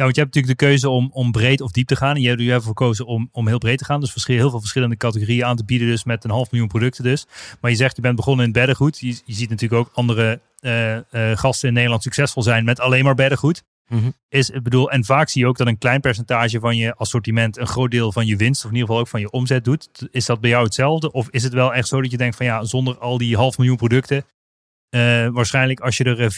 Ja, want je hebt natuurlijk de keuze om, om breed of diep te gaan. En je hebt er ervoor gekozen om, om heel breed te gaan. Dus verschil, heel veel verschillende categorieën aan te bieden. Dus met een half miljoen producten dus. Maar je zegt, je bent begonnen in beddengoed. Je, je ziet natuurlijk ook andere eh, eh, gasten in Nederland succesvol zijn met alleen maar beddengoed. Mhm. Is, ik bedoel, en vaak zie je ook dat een klein percentage van je assortiment een groot deel van je winst, of in ieder geval ook van je omzet doet. Is dat bij jou hetzelfde? Of is het wel echt zo dat je denkt van ja, zonder al die half miljoen producten, eh, waarschijnlijk als je er eh,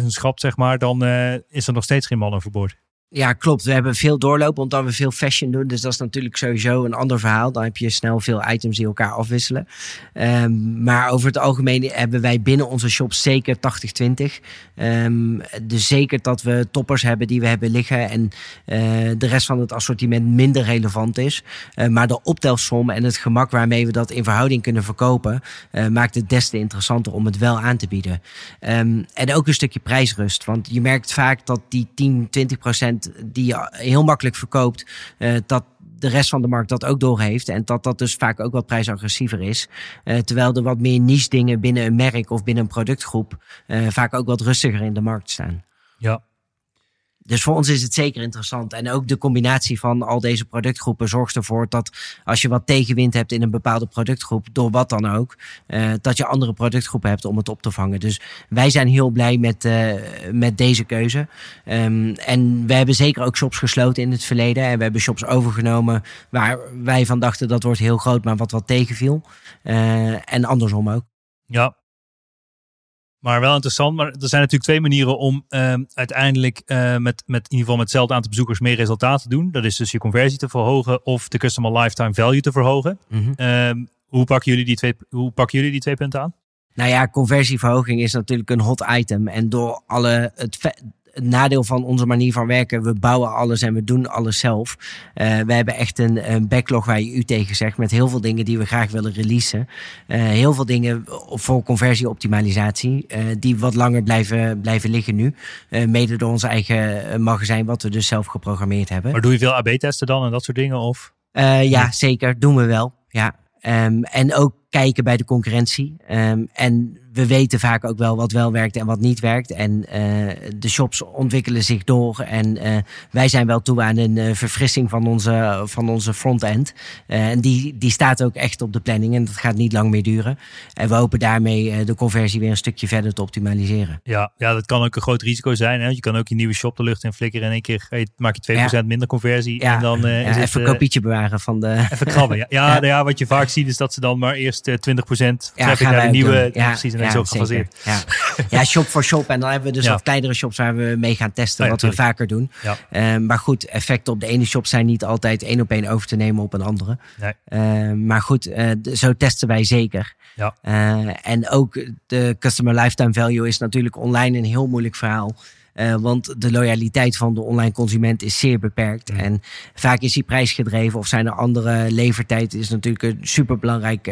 400.000 schrapt, zeg maar, dan eh, is er nog steeds geen man overboord. Ja, klopt. We hebben veel doorlopen omdat we veel fashion doen. Dus dat is natuurlijk sowieso een ander verhaal. Dan heb je snel veel items die elkaar afwisselen. Ehm, maar over het algemeen hebben wij binnen onze shop zeker 80-20. Ehm, dus zeker dat we toppers hebben die we hebben liggen. En eh, de rest van het assortiment minder relevant is. Eh, maar de optelsom en het gemak waarmee we dat in verhouding kunnen verkopen. eh, maakt het des te interessanter om het wel aan te bieden. Ehm, en ook een stukje prijsrust. Want je merkt vaak dat die 10, 20 procent die je heel makkelijk verkoopt, eh, dat de rest van de markt dat ook doorheeft. En dat dat dus vaak ook wat prijsagressiever is. Eh, terwijl er wat meer niche dingen binnen een merk of binnen een productgroep eh, vaak ook wat rustiger in de markt staan. Ja, Dus voor ons is het zeker interessant. En ook de combinatie van al deze productgroepen zorgt ervoor dat als je wat tegenwind hebt in een bepaalde productgroep, door wat dan ook, eh, dat je andere productgroepen hebt om het op te vangen. Dus wij zijn heel blij met, eh, met deze keuze. Ehm, en we hebben zeker ook shops gesloten in het verleden. En we hebben shops overgenomen waar wij van dachten dat wordt heel groot, maar wat wat tegenviel. Eh, en andersom ook. ja. Maar wel interessant. Maar er zijn natuurlijk twee manieren om ehm, uiteindelijk eh, met, met in ieder geval met hetzelfde aantal bezoekers meer resultaat te doen. Dat is dus je conversie te verhogen of de customer lifetime value te verhogen. Mhm. Ehm, hoe, pakken jullie die twee, hoe pakken jullie die twee punten aan? Nou ja, conversieverhoging is natuurlijk een hot item. En door alle, het, het nadeel van onze manier van werken, we bouwen alles en we doen alles zelf. Eh, we hebben echt een, een backlog waar je u tegen zegt, met heel veel dingen die we graag willen releasen. Eh, heel veel dingen voor conversieoptimalisatie, eh, die wat langer blijven, blijven liggen nu. Mede door ons eigen magazijn, wat we dus zelf geprogrammeerd hebben. Maar doe je veel AB-testen dan en dat soort dingen? Of? Ja, zeker. Doen we wel. Ja. Ehm, en ook kijken bij de concurrentie. Ehm, en we weten vaak ook wel wat wel werkt en wat niet werkt. En eh, de shops ontwikkelen zich door. En eh, wij zijn wel toe aan een eh, verfrissing van onze, van onze front-end. En die, die staat ook echt op de planning. En dat gaat niet lang meer duren. En we hopen daarmee de conversie weer een stukje verder te optimaliseren. Ja, ja, dat kan ook een groot risico zijn. Hè? Je kan ook je nieuwe shop de lucht in flikkeren. En in één keer maak je 2% minder conversie. Ja, en dan ja, is het, even een eh, kopietje bewaren van de... Even krabben. Ja, ja, nou ja, wat je vaak ziet is dat ze dan maar eerst eh 20% traffic naar de nieuwe. Ja, precies, zo gefaseerd. Ja. ja, shop voor shop. En dan hebben we dus wat kleinere shops waar we mee gaan testen, Oh wat we vaker doen. Ja. Eh, maar goed, effecten op de ene shop zijn niet altijd één op één over te nemen op een andere. Nee. Eh, maar goed, eh, zo testen wij zeker. Ja. Eh, en ook de customer lifetime value is natuurlijk online een heel moeilijk verhaal. Eh, want de loyaliteit van de online consument is zeer beperkt. En vaak is die prijsgedreven of zijn er andere levertijd. is natuurlijk een superbelangrijk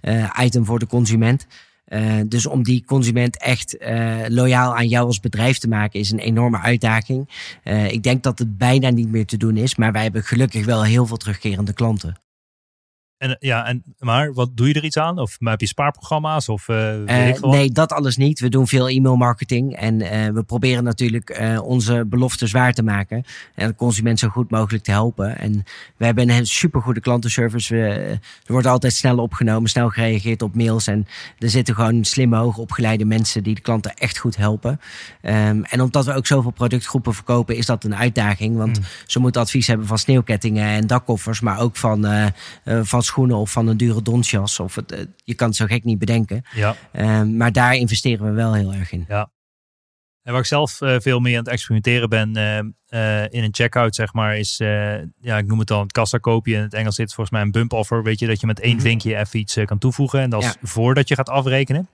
eh, item voor de consument. Eh, dus om die consument echt eh, loyaal aan jou als bedrijf te maken is een enorme uitdaging. Eh, ik denk dat het bijna niet meer te doen is, maar wij hebben gelukkig wel heel veel terugkerende klanten. En, ja, en, maar wat doe je er iets aan? Of heb je spaarprogramma's? Of, eh, Eh, nee, dat alles niet. We doen veel e-mailmarketing en eh, we proberen natuurlijk onze beloftes waar te maken en de consument zo goed mogelijk te helpen. En we hebben een supergoede klantenservice. We, er wordt altijd snel opgenomen, snel gereageerd op mails en er zitten gewoon slimme, hoogopgeleide mensen die de klanten echt goed helpen. Ehm, en omdat we ook zoveel productgroepen verkopen, is dat een uitdaging, want ze moeten advies hebben van sneeuwkettingen en dakkoffers, maar ook van, van schoenen of van een dure donsjas. Of het, eh, je kan het zo gek niet bedenken. Ja. Ehm, maar daar investeren we wel heel erg in. En waar ik zelf eh, veel mee aan het experimenteren ben eh, in een checkout, zeg maar, is, ja, ik noem het dan het kassakoopje. In het Engels zit volgens mij een bump offer. Weet je, dat je met één Mhm. vinkje even iets kan toevoegen. En dat is Ja. voordat je gaat afrekenen.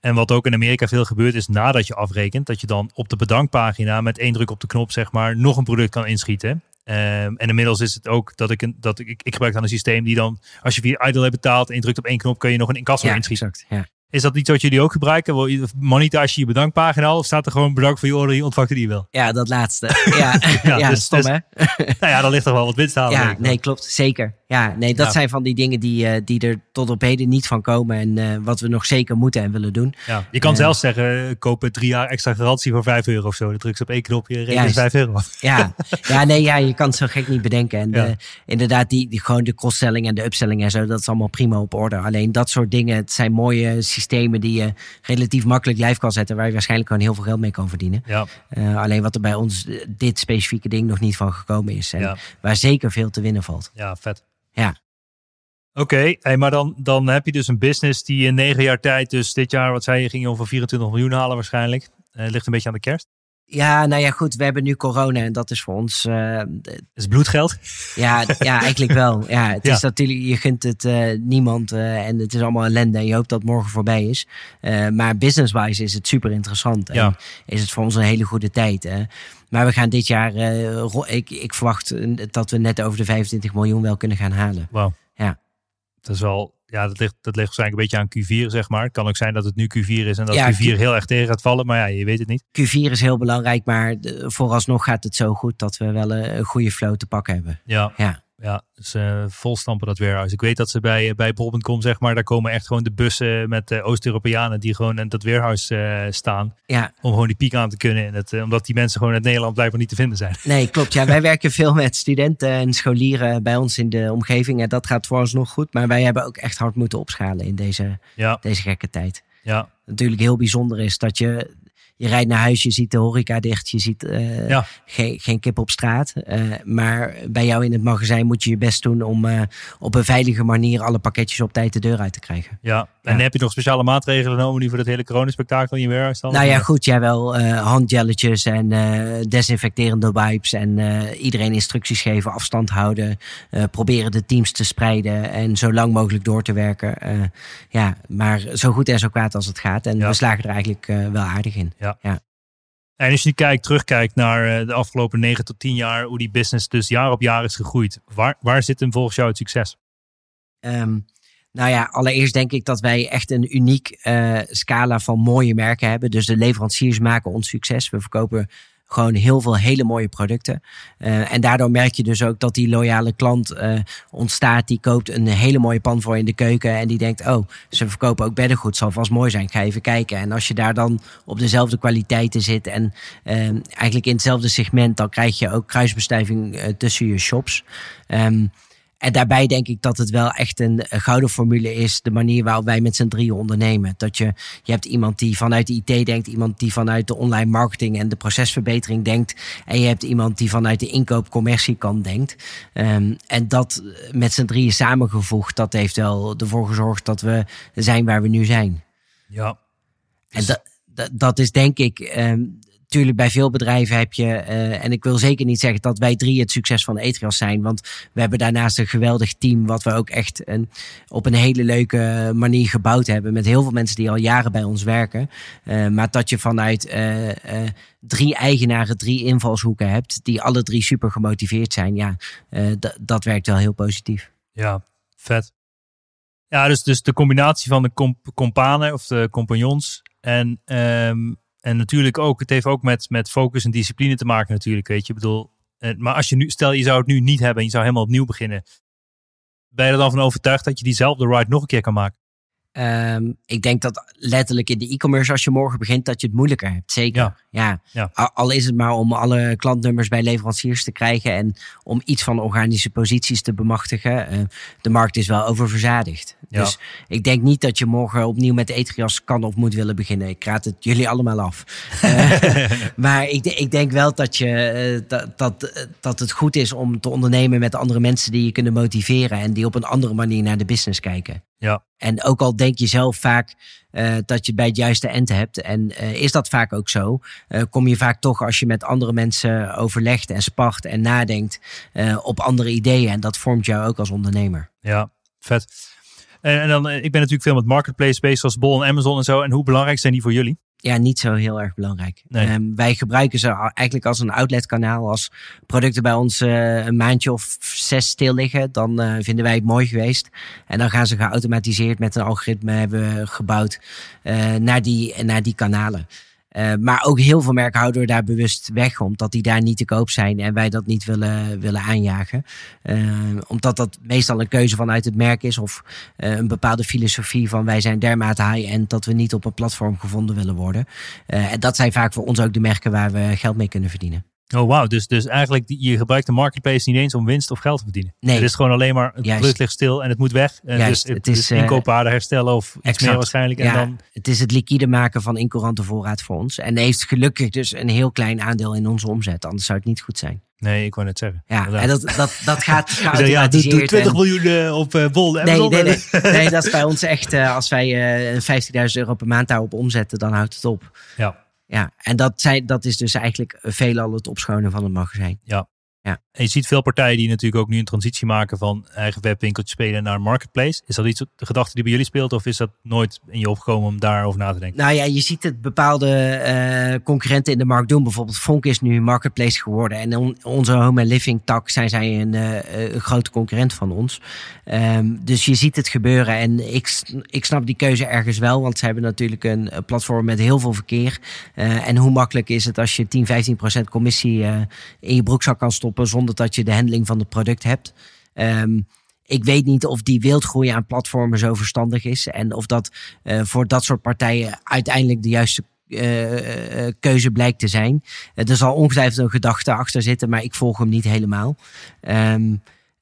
En wat ook in Amerika veel gebeurt, is nadat je afrekent, dat je dan op de bedankpagina met één druk op de knop, zeg maar, nog een product kan inschieten. Ehm, en inmiddels is het ook dat ik een, dat ik, ik gebruik dan een systeem die dan, als je via Idle hebt betaald en je drukt op één knop, kun je nog een incasso Ja, inschieten. exact. Ja. Is dat iets wat jullie ook gebruiken? Je- Monetize je je bedankpagina al? Of staat er gewoon bedankt voor je order, je ontvangt een e-mail? ja, dat laatste. Ja, ja, Ja, dus- stom dus- hè? Nou ja, dan ligt er wel wat winst halen. Ja, wel. nee, klopt. Zeker. Ja, nee, dat Ja. zijn van die dingen die, eh, die er tot op heden niet van komen. En eh, wat we nog zeker moeten en willen doen. Ja, je kan Eh. zelfs zeggen, het drie jaar extra garantie voor 5 euro of zo. Dan druk ze op één knopje, reken is Juist. 5 euro. Ja, ja, nee, ja, je kan het zo gek niet bedenken. En Ja. inderdaad, die, die, gewoon de cross-selling en de upselling en zo, dat is allemaal prima op orde. Alleen dat soort dingen, het zijn mooie systemen die je relatief makkelijk live kan zetten, waar je waarschijnlijk gewoon heel veel geld mee kan verdienen. Ja, Eh, alleen wat er bij ons eh, dit specifieke ding nog niet van gekomen is. En Ja. waar zeker veel te winnen valt. ja, vet. Ja. Oké, hey, maar dan, dan heb je dus een business die in negen jaar tijd, dus dit jaar, wat zei je, ging je ongeveer 24 miljoen halen waarschijnlijk. Eh ligt een beetje aan de kerst. Ja, nou ja, goed. We hebben nu corona en dat is voor ons. eh, is bloedgeld. ja, ja, eigenlijk wel. Ja, het Ja. is natuurlijk, je gunt het eh, niemand eh, en het is allemaal ellende en je hoopt dat het morgen voorbij is. Maar business-wise is het super interessant en Ja. is het voor ons een hele goede tijd. hè. Maar we gaan dit jaar, ik, ik verwacht dat we net over de 25 miljoen wel kunnen gaan halen. Wauw. Ja. Dat is wel, ja, dat ligt, dat ligt waarschijnlijk een beetje aan Q4, zeg maar. Het kan ook zijn dat het nu Q4 is en dat Ja, Q4 Q- heel erg tegen gaat vallen. Maar ja, je weet het niet. Q4 is heel belangrijk, maar vooralsnog gaat het zo goed dat we wel een, een goede flow te pakken hebben. Ja, Ja. Ja dus eh vol stampen dat warehouse. Ik weet dat ze bij, bij bol.com, zeg maar, daar komen echt gewoon de bussen met eh, Oost-Europeanen die gewoon in dat warehouse eh, staan. Ja, Om gewoon die piek aan te kunnen. En het, eh, omdat die mensen gewoon uit Nederland blijkbaar niet te vinden zijn. nee, klopt. Ja, wij werken veel met studenten en scholieren bij ons in de omgeving. En dat gaat voor ons nog goed. Maar wij hebben ook echt hard moeten opschalen in deze, Ja, deze gekke tijd. ja, Natuurlijk heel bijzonder is dat je, je rijdt naar huis, je ziet de horeca dicht, je ziet eh, Ja. geen, geen kip op straat. Eh, maar bij jou in het magazijn moet je je best doen om eh, op een veilige manier alle pakketjes op tijd de deur uit te krijgen. ja. En heb je nog speciale maatregelen genomen nu voor dat hele coronaspectakel in je dan? Nou ja, goed, jij wel handjelletjes en desinfecterende wipes en iedereen instructies geven, afstand houden, proberen de teams te spreiden en zo lang mogelijk door te werken. Ja, maar zo goed en zo kwaad als het gaat. En Ja. we slagen er eigenlijk wel aardig in. En als je nu kijkt, terugkijkt naar eh, de afgelopen 9 tot 10 jaar, hoe die business dus jaar op jaar is gegroeid. Waar, waar zit hem volgens jou het succes? Ehm, nou ja, allereerst denk ik dat wij echt een uniek eh, scala van mooie merken hebben. Dus de leveranciers maken ons succes. We verkopen gewoon heel veel hele mooie producten. Eh, en daardoor merk je dus ook dat die loyale klant eh, ontstaat. Die koopt een hele mooie pan voor in de keuken. En die denkt, oh, ze verkopen ook beddengoed. Zal vast mooi zijn. Ga even kijken. En als je daar dan op dezelfde kwaliteiten zit. En eh, eigenlijk in hetzelfde segment. Dan krijg je ook kruisbestuiving eh, tussen je shops. Ehm, en daarbij denk ik dat het wel echt een eh, gouden formule is. De manier waarop wij met z'n drieën ondernemen. Dat je, je hebt iemand die vanuit de IT denkt. Iemand die vanuit de online marketing en de procesverbetering denkt. En je hebt iemand die vanuit de inkoop commercie kan denkt. Ehm, en dat eh, met z'n drieën samengevoegd. Dat heeft wel ervoor gezorgd dat we zijn waar we nu zijn. Ja, En dat, dat, dat is denk ik. ehm Tuurlijk, bij veel bedrijven heb je. eh, en ik wil zeker niet zeggen dat wij drie het succes van Etrias zijn. Want we hebben daarnaast een geweldig team. Wat we ook echt een, op een hele leuke manier gebouwd hebben. Met heel veel mensen die al jaren bij ons werken. Eh, maar dat je vanuit eh, drie eigenaren, drie invalshoeken hebt. Die alle drie super gemotiveerd zijn. Ja, dat- dat werkt wel heel positief. ja, vet. Ja, dus, dus de combinatie van de comp companen of de compagnons. En, ehm, en natuurlijk ook, het heeft ook met, met focus en discipline te maken natuurlijk, weet je. Ik bedoel, eh, maar als je nu, stel je zou het nu niet hebben en je zou helemaal opnieuw beginnen. Ben je er dan van overtuigd dat je diezelfde ride nog een keer kan maken? Ehm, ik denk dat letterlijk in de e-commerce, als je morgen begint, dat je het moeilijker hebt. Zeker. Ja. Ja. Ja. Al- Al is het maar om alle klantnummers bij leveranciers te krijgen en om iets van organische posities te bemachtigen. Eh, de markt is wel oververzadigd. Ja. Dus ik denk niet dat je morgen opnieuw met Etrias kan of moet willen beginnen. Ik raad het jullie allemaal af. Eh, maar ik, de- ik denk wel dat, je, eh, dat, dat, dat het goed is om te ondernemen met andere mensen die je kunnen motiveren en die op een andere manier naar de business kijken. Ja, En ook al denk je zelf vaak eh, dat je het bij het juiste eind hebt, en eh, is dat vaak ook zo, eh, kom je vaak toch als je met andere mensen overlegt en spart en nadenkt op andere ideeën. En dat vormt jou ook als ondernemer. ja, vet. En, en dan, ik ben natuurlijk veel met marketplace bezig, zoals Bol en Amazon en zo. En hoe belangrijk zijn die voor jullie? Ja, niet zo heel erg belangrijk. Nee. Ehm, wij gebruiken ze eigenlijk als een outletkanaal. Als producten bij ons eh, een maandje of zes stil liggen, dan eh, vinden wij het mooi geweest. En dan gaan ze geautomatiseerd met een algoritme hebben we gebouwd eh, naar, die, naar die kanalen. Eh, maar ook heel veel merken houden we daar bewust weg, omdat die daar niet te koop zijn en wij dat niet willen, willen aanjagen. Eh, omdat dat meestal een keuze vanuit het merk is of eh, een bepaalde filosofie van wij zijn dermate high-end dat we niet op een platform gevonden willen worden. En dat zijn vaak voor ons ook de merken waar we geld mee kunnen verdienen. Oh, wauw. Dus, dus eigenlijk, je gebruikt de marketplace niet eens om winst of geld te verdienen. Nee. Het is gewoon alleen maar, het Juist. ligt stil en het moet weg. En Juist, dus het, het is eh, inkoopwaarde herstellen of iets exact. meer waarschijnlijk. En ja, dan, Het is het liquide maken van incourante voorraad voor ons. En heeft gelukkig dus een heel klein aandeel in onze omzet. Anders zou het niet goed zijn. nee, ik wou net zeggen. Ja, Inderdaad. en dat, dat, dat gaat ja, doe, doe geautomatiseerd. 20 en- miljoen eh, op eh Bol en Nee, nee, nee, nee, dat is bij ons echt, eh, als wij eh 15.000 euro per maand daarop omzetten, dan houdt het op. Ja, ja. En dat, zijn, dat is dus eigenlijk veelal het opschonen van het magazijn. En je ziet veel partijen die natuurlijk ook nu een transitie maken van eigen webwinkeltje spelen naar een marketplace. Is dat iets, de gedachte die bij jullie speelt, of is dat nooit in je opgekomen om daarover na te denken? Nou ja, je ziet het bepaalde eh, concurrenten in de markt doen. Bijvoorbeeld Fonk is nu een marketplace geworden. En on- onze home and living tak zijn zij een, eh, een grote concurrent van ons. Ehm, dus je ziet het gebeuren. En ik, ik snap die keuze ergens wel. Want ze hebben natuurlijk een, platform met heel veel verkeer. Eh, en hoe makkelijk is het als je 10, 15 procent commissie eh, in je broekzak kan stoppen. Zonder dat je de handling van het product hebt. Ehm, ik weet niet of die wildgroei aan platformen zo verstandig is. En of dat eh, voor dat soort partijen uiteindelijk de juiste eh, eh, keuze blijkt te zijn. Er zal ongetwijfeld een gedachte achter zitten, maar ik volg hem niet helemaal. Ehm,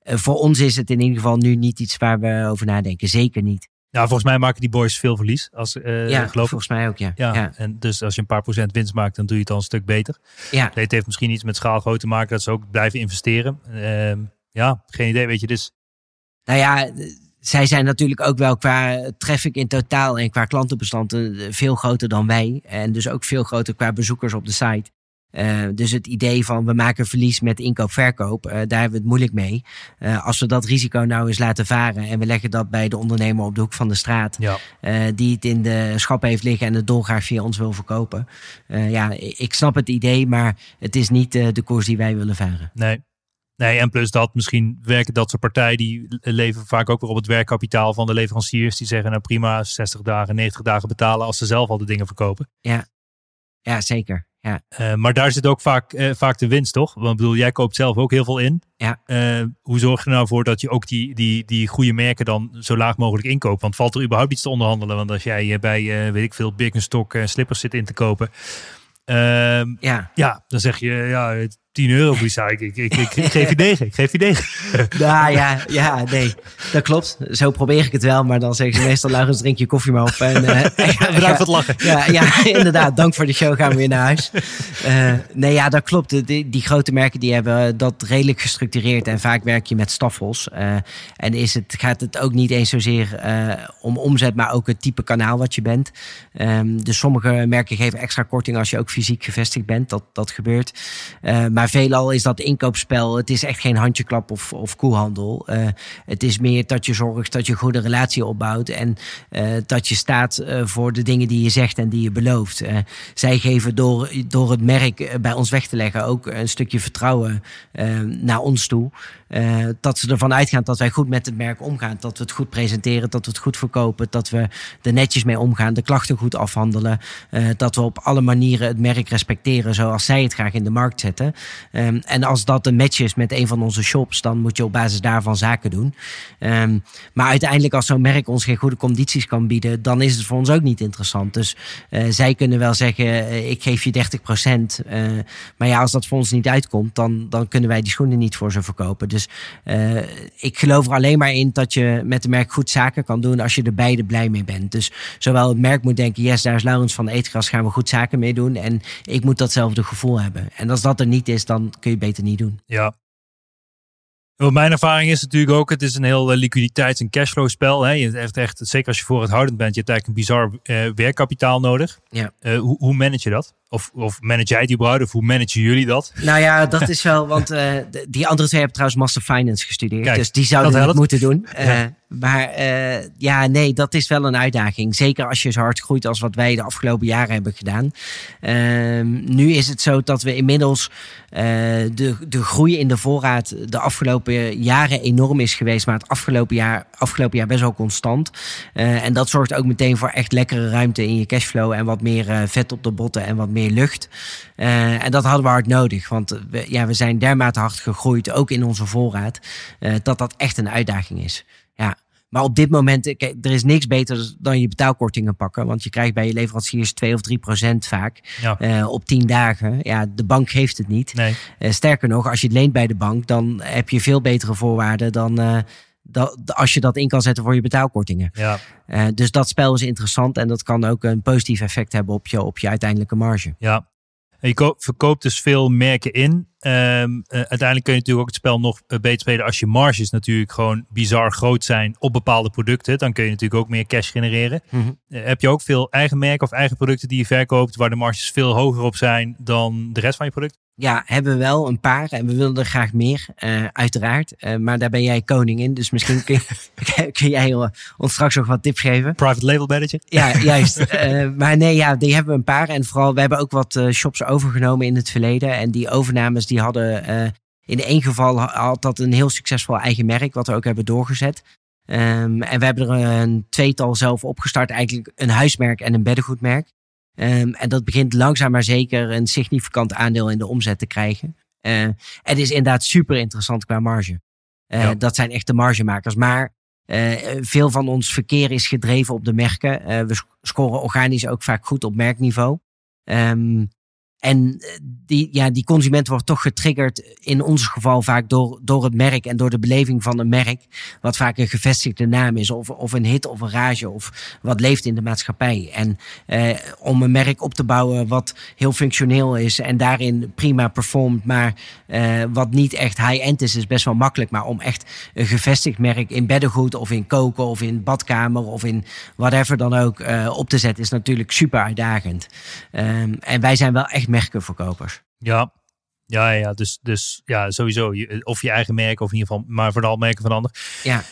eh, voor ons is het in ieder geval nu niet iets waar we over nadenken. Zeker niet. Ja, volgens mij maken die boys veel verlies. Als, eh ja, geloof ik. volgens mij ook, ja. Ja, ja. en dus als je een paar procent winst maakt, dan doe je het al een stuk beter. ja. Het heeft misschien iets met schaalgrootte te maken, dat ze ook blijven investeren. Ehm, ja, geen idee, weet je. Dus Nou ja, eh, zij zijn natuurlijk ook wel qua traffic in totaal en qua klantenbestand eh, veel groter dan wij. En dus ook veel groter qua bezoekers op de site. Eh, dus het idee van we maken verlies met inkoop-verkoop, eh, daar hebben we het moeilijk mee. Eh, als we dat risico nou eens laten varen en we leggen dat bij de ondernemer op de hoek van de straat, ja, die het in de schap heeft liggen en het dolgraag via ons wil verkopen. Ja, ik snap het idee, maar het is niet de koers die wij willen varen. nee. Nee, en plus dat misschien werken dat soort partijen die leven vaak ook weer op het werkkapitaal van de leveranciers. Die zeggen nou prima 60 dagen, 90 dagen betalen als ze zelf al de dingen verkopen. Ja, zeker. Ja. Eh, maar daar zit ook vaak, eh, vaak de winst, toch? Want ik bedoel, jij koopt zelf ook heel veel in. Ja. Eh, hoe zorg je er nou voor dat je ook die, die, die goede merken dan zo laag mogelijk inkoopt? Want valt er überhaupt iets te onderhandelen? Want als jij bij, weet ik veel, Birkenstock eh, slippers zit in te kopen. ehm, ja. ja, dan zeg je, ja, 10 euro Brisa. Ik, ik, ik, ik, ik geef je 9. Ik geef je 9. Nou ja, ja, nee, dat klopt. Zo probeer ik het wel, maar dan zeggen ze meestal, Laurens, drink je koffie maar op. En, Bedankt voor het lachen. Ja, ja, inderdaad. Dank voor de show. Gaan we weer naar huis. Eh, nee, ja, dat klopt. De- Die, die grote merken die hebben dat redelijk gestructureerd. En vaak werk je met staffels. Eh, en is het, gaat het ook niet eens zozeer om omzet, maar ook het type kanaal wat je bent. Ehm, dus sommige merken geven extra korting als je ook fysiek gevestigd bent. Dat, dat gebeurt. Eh, veelal is dat inkoopspel. Het is echt geen handjeklap of, of koehandel. Eh, het is meer dat je zorgt dat je een goede relatie opbouwt. En eh, dat je staat eh, voor de dingen die je zegt en die je belooft. Zij geven door, door het merk bij ons weg te leggen ook een stukje vertrouwen naar ons toe. Dat ze ervan uitgaan dat wij goed met het merk omgaan. Dat we het goed presenteren, dat we het goed verkopen. Dat we er netjes mee omgaan, de klachten goed afhandelen. dat we op alle manieren het merk respecteren zoals zij het graag in de markt zetten. Ehm, en als dat een match is met een van onze shops, dan moet je op basis daarvan zaken doen. Ehm, maar uiteindelijk, als zo'n merk ons geen goede condities kan bieden, dan is het voor ons ook niet interessant. Dus eh, zij kunnen wel zeggen: eh, ik geef je 30 procent. maar ja, als dat voor ons niet uitkomt, dan, dan kunnen wij die schoenen niet voor ze verkopen. Dus eh, ik geloof er alleen maar in dat je met een merk goed zaken kan doen als je er beide blij mee bent. Dus zowel het merk moet denken: yes, daar is Laurens van Eetgras, gaan we goed zaken mee doen. En ik moet datzelfde gevoel hebben. En als dat er niet is, dan kun je het beter niet doen. Ja. Mijn ervaring is natuurlijk ook, het is een heel eh, liquiditeits- en cashflow spel. Hè. Je hebt echt, zeker als je vooruithoudend bent, je hebt eigenlijk een bizar eh, werkkapitaal nodig. Ja. Eh, hoe, hoe manage je dat? Of, of manage jij het überhaupt? Of hoe managen jullie dat? Nou ja, dat is wel, want eh, die andere twee hebben trouwens Master Finance gestudeerd. Kijk, dus die zouden dat moeten doen. Eh, Ja. Maar eh, ja, nee, dat is wel een uitdaging. Zeker als je zo hard groeit als wat wij de afgelopen jaren hebben gedaan. Ehm, nu is het zo dat we inmiddels de, de groei in de voorraad de afgelopen jaren enorm is geweest. Maar het afgelopen jaar, afgelopen jaar best wel constant. En dat zorgt ook meteen voor echt lekkere ruimte in je cashflow. En wat meer vet op de botten en wat meer lucht. Eh, en dat hadden we hard nodig. Want we, ja, we zijn dermate hard gegroeid, ook in onze voorraad. eh, dat dat echt een uitdaging is. Ja. Maar op dit moment, eh, kijk, er is niks beter dan je betaalkortingen pakken. Want je krijgt bij je leveranciers 2 of 3 procent vaak Ja. op 10 dagen. Ja, de bank geeft het niet. Nee. Sterker nog, als je het leent bij de bank, dan heb je veel betere voorwaarden dan dat, als je dat in kan zetten voor je betaalkortingen. Ja. Eh, dus dat spel is interessant en dat kan ook een positief effect hebben op je, op je uiteindelijke marge. Ja. En je ko- verkoopt dus veel merken in. Ehm, eh, uiteindelijk kun je natuurlijk ook het spel nog eh, beter spelen als je marges natuurlijk gewoon bizar groot zijn op bepaalde producten. Dan kun je natuurlijk ook meer cash genereren. Mhm. Heb je ook veel eigen merken of eigen producten die je verkoopt waar de marges veel hoger op zijn dan de rest van je product? Ja, hebben we wel een paar en we willen er graag meer, eh, uiteraard. Eh, maar daar ben jij koning in, dus misschien kun, je- kun jij eh, ons straks nog wat tips geven. Private label manager? Ja, juist. Maar nee, ja, die hebben we een paar. En vooral, we hebben ook wat shops overgenomen in het verleden. En die overnames, die hadden in één geval ha- had dat een heel succesvol eigen merk, wat we ook hebben doorgezet. Ehm, en we hebben er een tweetal zelf opgestart, eigenlijk een huismerk en een beddengoedmerk. Ehm, en dat begint langzaam maar zeker een significant aandeel in de omzet te krijgen. Eh, het is inderdaad super interessant qua marge. Eh, Ja. Dat zijn echte margemakers. Maar eh, veel van ons verkeer is gedreven op de merken. Eh, we sc- scoren organisch ook vaak goed op merkniveau. Ehm, en eh, die, ja, die consument wordt toch getriggerd, in ons geval vaak door, door het merk en door de beleving van een merk. Wat vaak een gevestigde naam is, of, of een hit of een rage, of wat leeft in de maatschappij. En eh, om een merk op te bouwen wat heel functioneel is en daarin prima performt, maar eh, wat niet echt high-end is, is best wel makkelijk. Maar om echt een gevestigd merk in beddengoed of in koken of in badkamer of in whatever dan ook eh, op te zetten, is natuurlijk super uitdagend. Ehm, en wij zijn wel echt merkenverkopers. Ja. Ja, ja, dus, dus ja, sowieso. Of je eigen merk, of in ieder geval, maar vooral merken van anderen. Ja,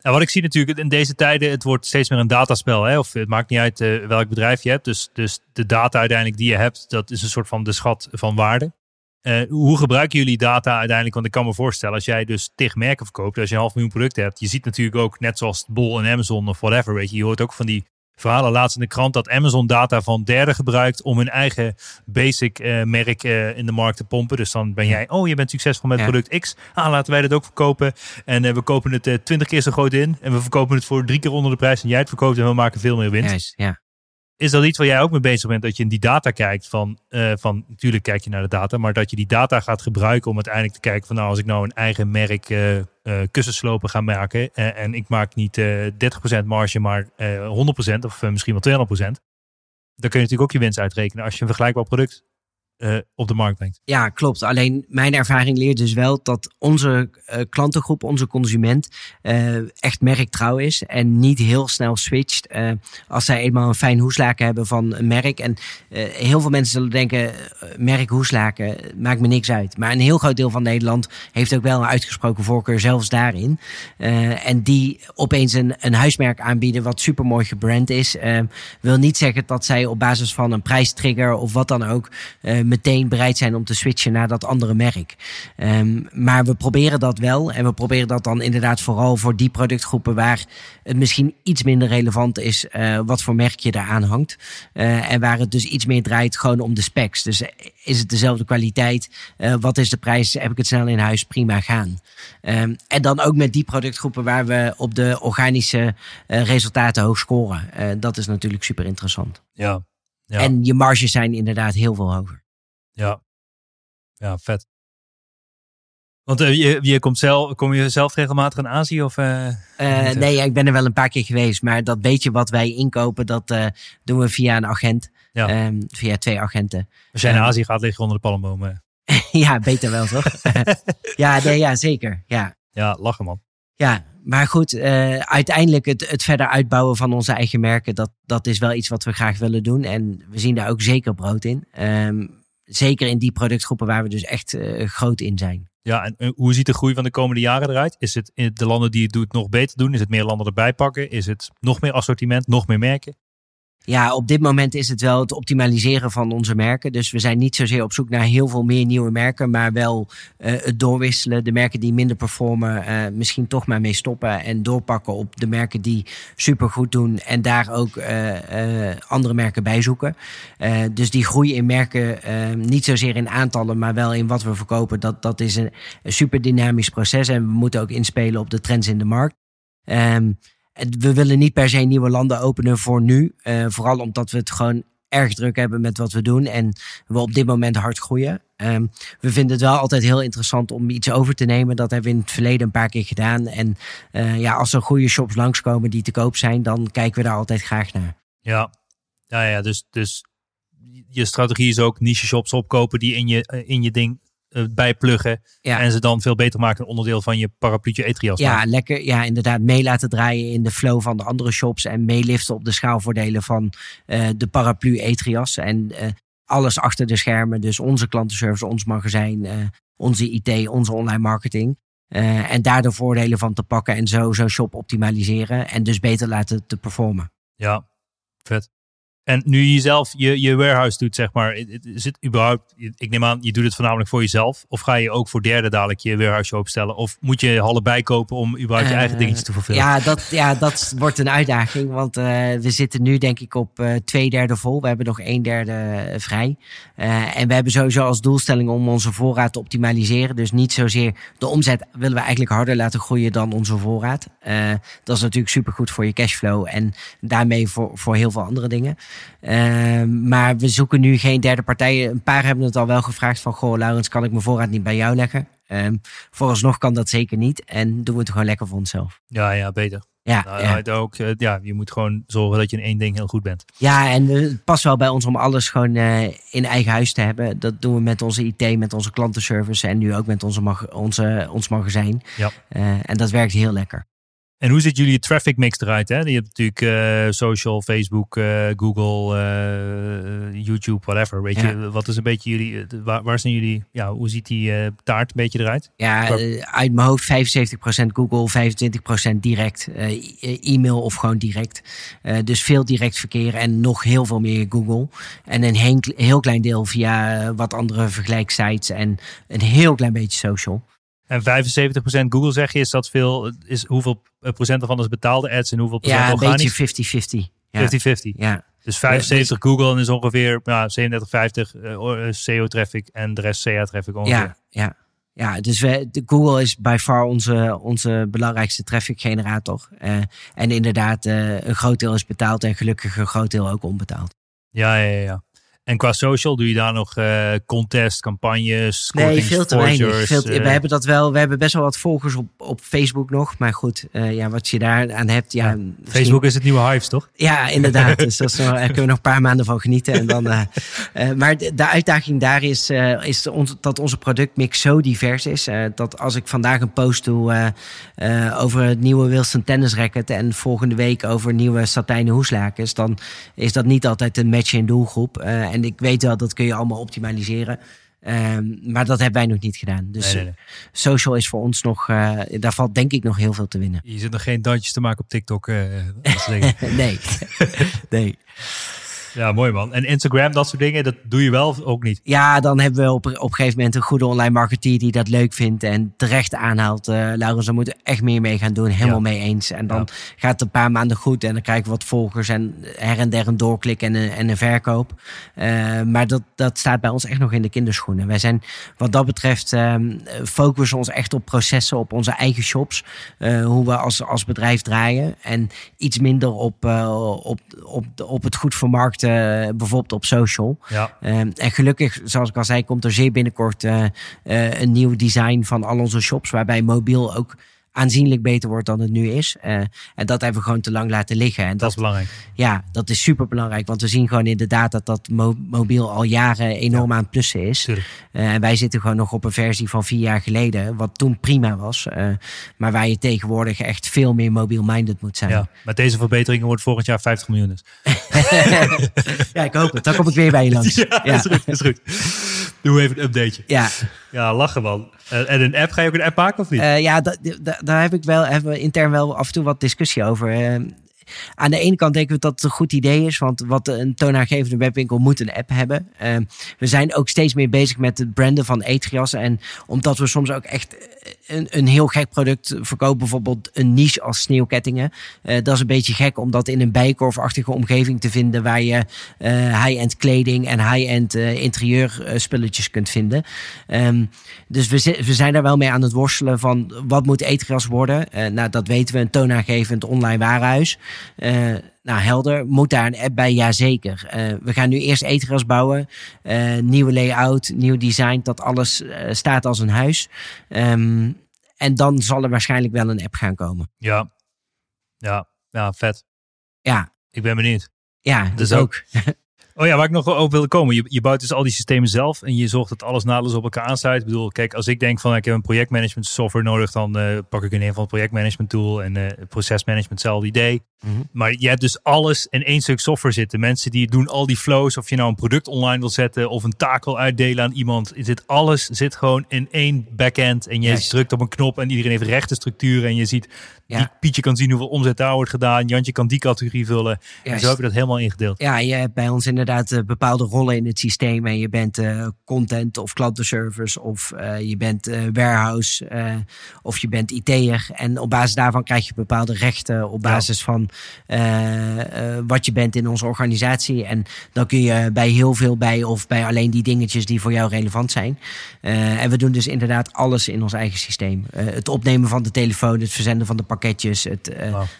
En wat ik zie natuurlijk in deze tijden, het wordt steeds meer een dataspel. Hè? Of het maakt niet uit eh, welk bedrijf je hebt. Dus, dus de data uiteindelijk die je hebt, dat is een soort van de schat van waarde. Eh, hoe gebruiken jullie data uiteindelijk? Want ik kan me voorstellen, als jij dus tig merken verkoopt, als je een half miljoen producten hebt, je ziet natuurlijk ook, net zoals Bol en Amazon of whatever, weet je, je hoort ook van die verhalen laatst in de krant dat Amazon data van derden gebruikt om hun eigen basic eh, merk eh, in de markt te pompen. Dus dan ben jij, oh, je bent succesvol met Ja. product X. Ah, laten wij dat ook verkopen. En eh, we kopen het twintig keer zo groot in. En we verkopen het voor drie keer onder de prijs en jij het verkoopt en we maken veel meer winst. juist. Ja. Is dat iets waar jij ook mee bezig bent? Dat je in die data kijkt van, eh, van natuurlijk kijk je naar de data, maar dat je die data gaat gebruiken om uiteindelijk te kijken van nou, als ik nou een eigen merk eh eh, kussenslopen ga maken en ik maak niet eh 30% marge, maar eh 100% of misschien wel 200%, dan kun je natuurlijk ook je winst uitrekenen als je een vergelijkbaar product eh, op de markt brengt. Ja, klopt. Alleen mijn ervaring leert dus wel dat onze eh, klantengroep, onze consument, eh, echt merktrouw is. En niet heel snel switcht als zij eenmaal een fijn hoeslaken hebben van een merk. En heel veel mensen zullen denken, merk hoeslaken maakt me niks uit. Maar een heel groot deel van Nederland heeft ook wel een uitgesproken voorkeur zelfs daarin. En die opeens een, een huismerk aanbieden wat supermooi gebrand is. wil niet zeggen dat zij op basis van een prijstrigger of wat dan ook meteen bereid zijn om te switchen naar dat andere merk. Ehm, maar we proberen dat wel. En we proberen dat dan inderdaad vooral voor die productgroepen waar het misschien iets minder relevant is eh, wat voor merk je daar hangt. Eh, en waar het dus iets meer draait gewoon om de specs. Dus eh, is het dezelfde kwaliteit? Wat is de prijs? Heb ik het snel in huis? Prima gaan. Ehm, en dan ook met die productgroepen waar we op de organische resultaten hoog scoren. Dat is natuurlijk super interessant. Ja, ja, En je marges zijn inderdaad heel veel hoger. Ja. ja vet. Want eh, je, je komt zelf, kom je zelf regelmatig in Azië? Of, eh, Eh, nee, ja, ik ben er wel een paar keer geweest. Maar dat beetje wat wij inkopen, dat doen we via een agent. Ja. Ehm, via twee agenten. als jij naar Ja. Azië gaat liggen onder de palmbomen. ja, beter wel toch? ja, nee, ja, zeker. Ja. Ja, lachen man. Ja, maar goed, uiteindelijk het, het verder uitbouwen van onze eigen merken, dat, dat is wel iets wat we graag willen doen. En we zien daar ook zeker brood in. Ehm, zeker in die productgroepen waar we dus echt eh, groot in zijn. Ja, en eh, hoe ziet de groei van de komende jaren eruit? Is het in de landen die het doet nog beter doen? Is het meer landen erbij pakken? Is het nog meer assortiment, nog meer merken? Ja, op dit moment is het wel het optimaliseren van onze merken. Dus we zijn niet zozeer op zoek naar heel veel meer nieuwe merken, maar wel eh, het doorwisselen. De merken die minder performen, eh, misschien toch maar mee stoppen en doorpakken op de merken die supergoed doen en daar ook eh, andere merken bij zoeken. Dus die groei in merken, eh, niet zozeer in aantallen, maar wel in wat we verkopen, dat, dat is een, een super dynamisch proces en we moeten ook inspelen op de trends in de markt. Ehm, we willen niet per se nieuwe landen openen voor nu. eh, vooral omdat we het gewoon erg druk hebben met wat we doen. En we op dit moment hard groeien. Ehm, we vinden het wel altijd heel interessant om iets over te nemen. Dat hebben we in het verleden een paar keer gedaan. En eh, ja, als er goede shops langskomen die te koop zijn, dan kijken we daar altijd graag naar. Ja, ja, ja dus, dus je strategie is ook niche shops opkopen die in je, eh, in je ding eh, bijpluggen. Ja. En ze dan veel beter maken een onderdeel van je parapluutje Etrias. Ja, maken. lekker. Ja, inderdaad. Mee laten draaien in de flow van de andere shops. En meeliften op de schaalvoordelen van eh, de paraplu Etrias. En eh, alles achter de schermen. Dus onze klantenservice, ons magazijn, onze IT, onze online marketing. En daar de voordelen van te pakken en zo zo'n shop optimaliseren. En dus beter laten te performen. Ja, vet. En nu je zelf je, je warehouse doet, zeg maar, is het überhaupt, ik neem aan, je doet het voornamelijk voor jezelf. Of ga je ook voor derden dadelijk je warehouse opstellen? Of moet je hallen bijkopen om überhaupt je eigen Eh, dingetjes te vervullen? Ja dat, ja, dat wordt een uitdaging. Want eh, we zitten nu denk ik op eh, twee derde vol. We hebben nog een derde vrij. En we hebben sowieso als doelstelling om onze voorraad te optimaliseren. Dus niet zozeer de omzet willen we eigenlijk harder laten groeien dan onze voorraad. Dat is natuurlijk supergoed voor je cashflow en daarmee voor, voor heel veel andere dingen. Eh, maar we zoeken nu geen derde partijen. Een paar hebben het al wel gevraagd van... Goh, Laurens, kan ik mijn voorraad niet bij jou leggen? Ehm, vooralsnog kan dat zeker niet. En doen we het gewoon lekker voor onszelf. Ja, ja, beter. Ja, Nou, ja. het ook, eh, ja, je moet gewoon zorgen dat je in één ding heel goed bent. ja, en het past wel bij ons om alles gewoon eh, in eigen huis te hebben. Dat doen we met onze IT, met onze klantenservice en nu ook met onze mag onze, ons magazijn. Ja. Eh, en dat werkt heel lekker. En hoe ziet jullie traffic mix eruit? Hè? Je hebt natuurlijk eh, social, Facebook, eh, Google, eh, YouTube, whatever. Weet Ja. je, wat is een beetje jullie, waar, waar zijn jullie, ja, hoe ziet die taart een beetje eruit? Ja, uit mijn hoofd 75% Google, 25% direct e- e-mail of gewoon direct. Dus veel direct verkeer en nog heel veel meer Google. En een heel, heel klein deel via wat andere vergelijksites en een heel klein beetje social. En 75% Google zeg je, is dat veel, is hoeveel eh, procent ervan is betaalde ads en hoeveel procent Ja, een beetje organisch? 50-50. Ja, 50-50. ja. Dus 75 Google en is ongeveer nou, 37, 50 eh, SEO-traffic en de rest CA-traffic ongeveer. Ja, ja. Ja, dus we, de Google is by far onze, onze belangrijkste traffic generator. Eh, en inderdaad, eh, een groot deel is betaald en gelukkig een groot deel ook onbetaald. Ja, ja, ja. En qua social doe je daar nog eh contest, campagnes, Nee, veel te weinig. kortingsforgers, Veel te- eh, we hebben dat wel. We hebben best wel wat volgers op, op Facebook nog. Maar goed, eh, ja, wat je daar aan hebt. Ja, Facebook is het nieuwe Hives, toch? Ja, inderdaad. dus dat nog, daar kunnen we nog een paar maanden van genieten. En dan, maar de, de uitdaging daar is, is dat onze productmix zo divers is. dat als ik vandaag een post doe over het nieuwe Wilson tennis racket en volgende week over nieuwe satijnen hoeslakens, dan is dat niet altijd een match in doelgroep. En ik weet wel, dat kun je allemaal optimaliseren. Ehm, maar dat hebben wij nog niet gedaan. Dus Nee, nee, nee. eh, social is voor ons nog, eh, daar valt denk ik nog heel veel te winnen. Je zit nog geen dansjes te maken op TikTok. eh, nee, nee. ja, mooi man. En Instagram, dat soort dingen, dat doe je wel ook niet? Ja, dan hebben we op, op een gegeven moment een goede online marketeer die dat leuk vindt en terecht aanhaalt. Eh Laurens, daar moeten we echt meer mee gaan doen. Helemaal Ja. mee eens. En dan Ja. gaat het een paar maanden goed en dan krijgen we wat volgers en her en der een doorklik en een, en een verkoop. Eh, maar dat, dat staat bij ons echt nog in de kinderschoenen. Wij zijn wat dat betreft ehm, focussen ons echt op processen, op onze eigen shops. eh, hoe we als, als bedrijf draaien. En iets minder op, op, op, op het goed vermarkten, bijvoorbeeld op social. Ja. Ehm, en gelukkig, zoals ik al zei, komt er zeer binnenkort eh, eh, een nieuw design van al onze shops. Waarbij mobiel ook aanzienlijk beter wordt dan het nu is. Eh, en dat hebben we gewoon te lang laten liggen. En Dat dat, is belangrijk. ja, dat is super belangrijk. Want we zien gewoon inderdaad dat dat mo- mobiel al jaren enorm aan het plussen is. Eh, en wij zitten gewoon nog op een versie van vier jaar geleden. Wat toen prima was. eh, maar waar je tegenwoordig echt veel meer mobiel-minded moet zijn. Ja. Met deze verbeteringen wordt volgend jaar 50 miljoen. Dus. ja, ik hoop het. Dan kom ik weer bij je langs. Ja, Ja. is goed. Is goed. Doe even een updateje. Ja, Ja, lachen man. Eh, en een app, ga je ook een app maken of niet? Eh, ja, da- da- daar heb ik wel, hebben we intern wel af en toe wat discussie over. Eh, aan de ene kant denken we dat het een goed idee is, want wat een toonaangevende webwinkel moet een app hebben. Eh, we zijn ook steeds meer bezig met het branden van Etrias. En omdat we soms ook echt een, een heel gek product verkopen, bijvoorbeeld een niche als sneeuwkettingen. Eh, dat is een beetje gek om dat in een bijkorfachtige omgeving te vinden waar je eh, high-end kleding en high-end eh, interieurspulletjes kunt vinden. Ehm, dus we, zi- we zijn daar wel mee aan het worstelen van wat moet Etrias worden. Nou, dat weten we, een toonaangevend online warenhuis. Nou, helder. Moet daar een app bij? Jazeker. We gaan nu eerst Etrias bouwen. Eh, nieuwe layout, nieuw design, dat alles staat als een huis. Ehm, en dan zal er waarschijnlijk wel een app gaan komen. Ja. Ja. Ja, vet. Ja, Ik ben benieuwd. ja Dus ook- ook. Oh ja, waar ik nog op wilde komen. Je, je bouwt dus al die systemen zelf en je zorgt dat alles naadloos op elkaar aansluit. Ik bedoel, kijk, als ik denk van ik heb een projectmanagement software nodig, dan eh, pak ik in een van het projectmanagement tool en eh procesmanagement, hetzelfde idee. Mhm. Maar je hebt dus alles in één stuk software zitten. Mensen die doen al die flows, of je nou een product online wil zetten of een taak wil uitdelen aan iemand. Zit, alles zit gewoon in één backend en je drukt op een knop en iedereen heeft rechte structuren en je ziet, Ja. die Pietje kan zien hoeveel omzet daar wordt gedaan. Jantje kan die categorie vullen. En zo heb je dat helemaal ingedeeld. Ja, je hebt bij ons inderdaad eh, bepaalde rollen in het systeem. En je bent eh, content of klantenservice of eh, je bent eh, warehouse eh, of je bent IT'er. En op basis daarvan krijg je bepaalde rechten op Ja. basis van wat je bent in onze organisatie. En dan kun je bij heel veel bij of bij alleen die dingetjes die voor jou relevant zijn. En we doen dus inderdaad alles in ons eigen systeem. Het opnemen van de telefoon, het verzenden van de pakketjes, het,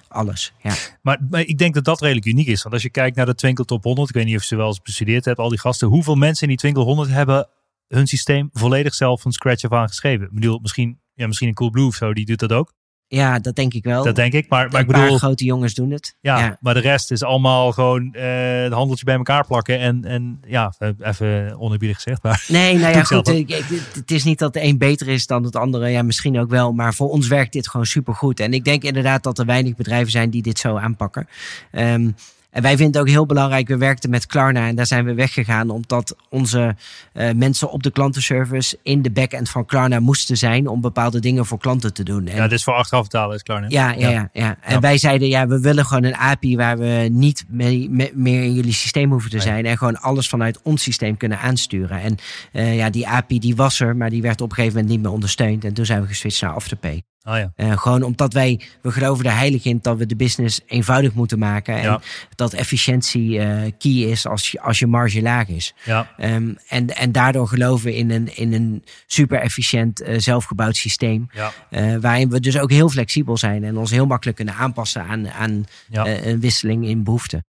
alles. Ja. Maar, maar ik denk dat dat redelijk uniek is. Want als je kijkt naar de Twinkle Top 100, ik weet niet of je wel eens bestudeerd hebt, al die gasten. Hoeveel mensen in die Twinkle 100 hebben hun systeem volledig zelf van scratch af aan geschreven? Ik bedoel, misschien, ja, misschien een Coolblue of zo, die doet dat ook. ja, dat denk ik wel. Dat denk ik. Maar, maar ik een paar bedoel, grote jongens doen het. ja, ja. maar de rest is allemaal gewoon eh het handeltje bij elkaar plakken. En, en ja, eh, even onerbiedig gezegd. Maar Nee, nou ja, goed. ik- ik- Het is niet dat de een beter is dan het andere. Ja, misschien ook wel. Maar voor ons werkt dit gewoon supergoed. En ik denk inderdaad dat er weinig bedrijven zijn die dit zo aanpakken. Ehm, en wij vinden het ook heel belangrijk. We werkten met Klarna en daar zijn we weggegaan. Omdat onze eh, mensen op de klantenservice in de backend van Klarna moesten zijn. Om bepaalde dingen voor klanten te doen. En ja, dit is voor achteraf betalen, is klaar. Hè? Ja, ja, ja, ja. En Ja. wij zeiden, ja, we willen gewoon een API waar we niet mee, me- meer in jullie systeem hoeven te zijn. En gewoon alles vanuit ons systeem kunnen aansturen. En eh, ja, die API die was er, maar die werd op een gegeven moment niet meer ondersteund. En toen zijn we geswitcht naar Afterpay. Ja. Eh, gewoon omdat wij, we geloven er heilig in dat we de business eenvoudig moeten maken. En Ja. dat efficiëntie eh, key is als je, als je marge laag is. Ja, Ehm, en, en daardoor geloven we in een, in een super efficiënt eh, zelfgebouwd systeem. ja, waarin we dus ook heel flexibel zijn en ons heel makkelijk kunnen aanpassen aan, aan ja. een wisseling in behoeften.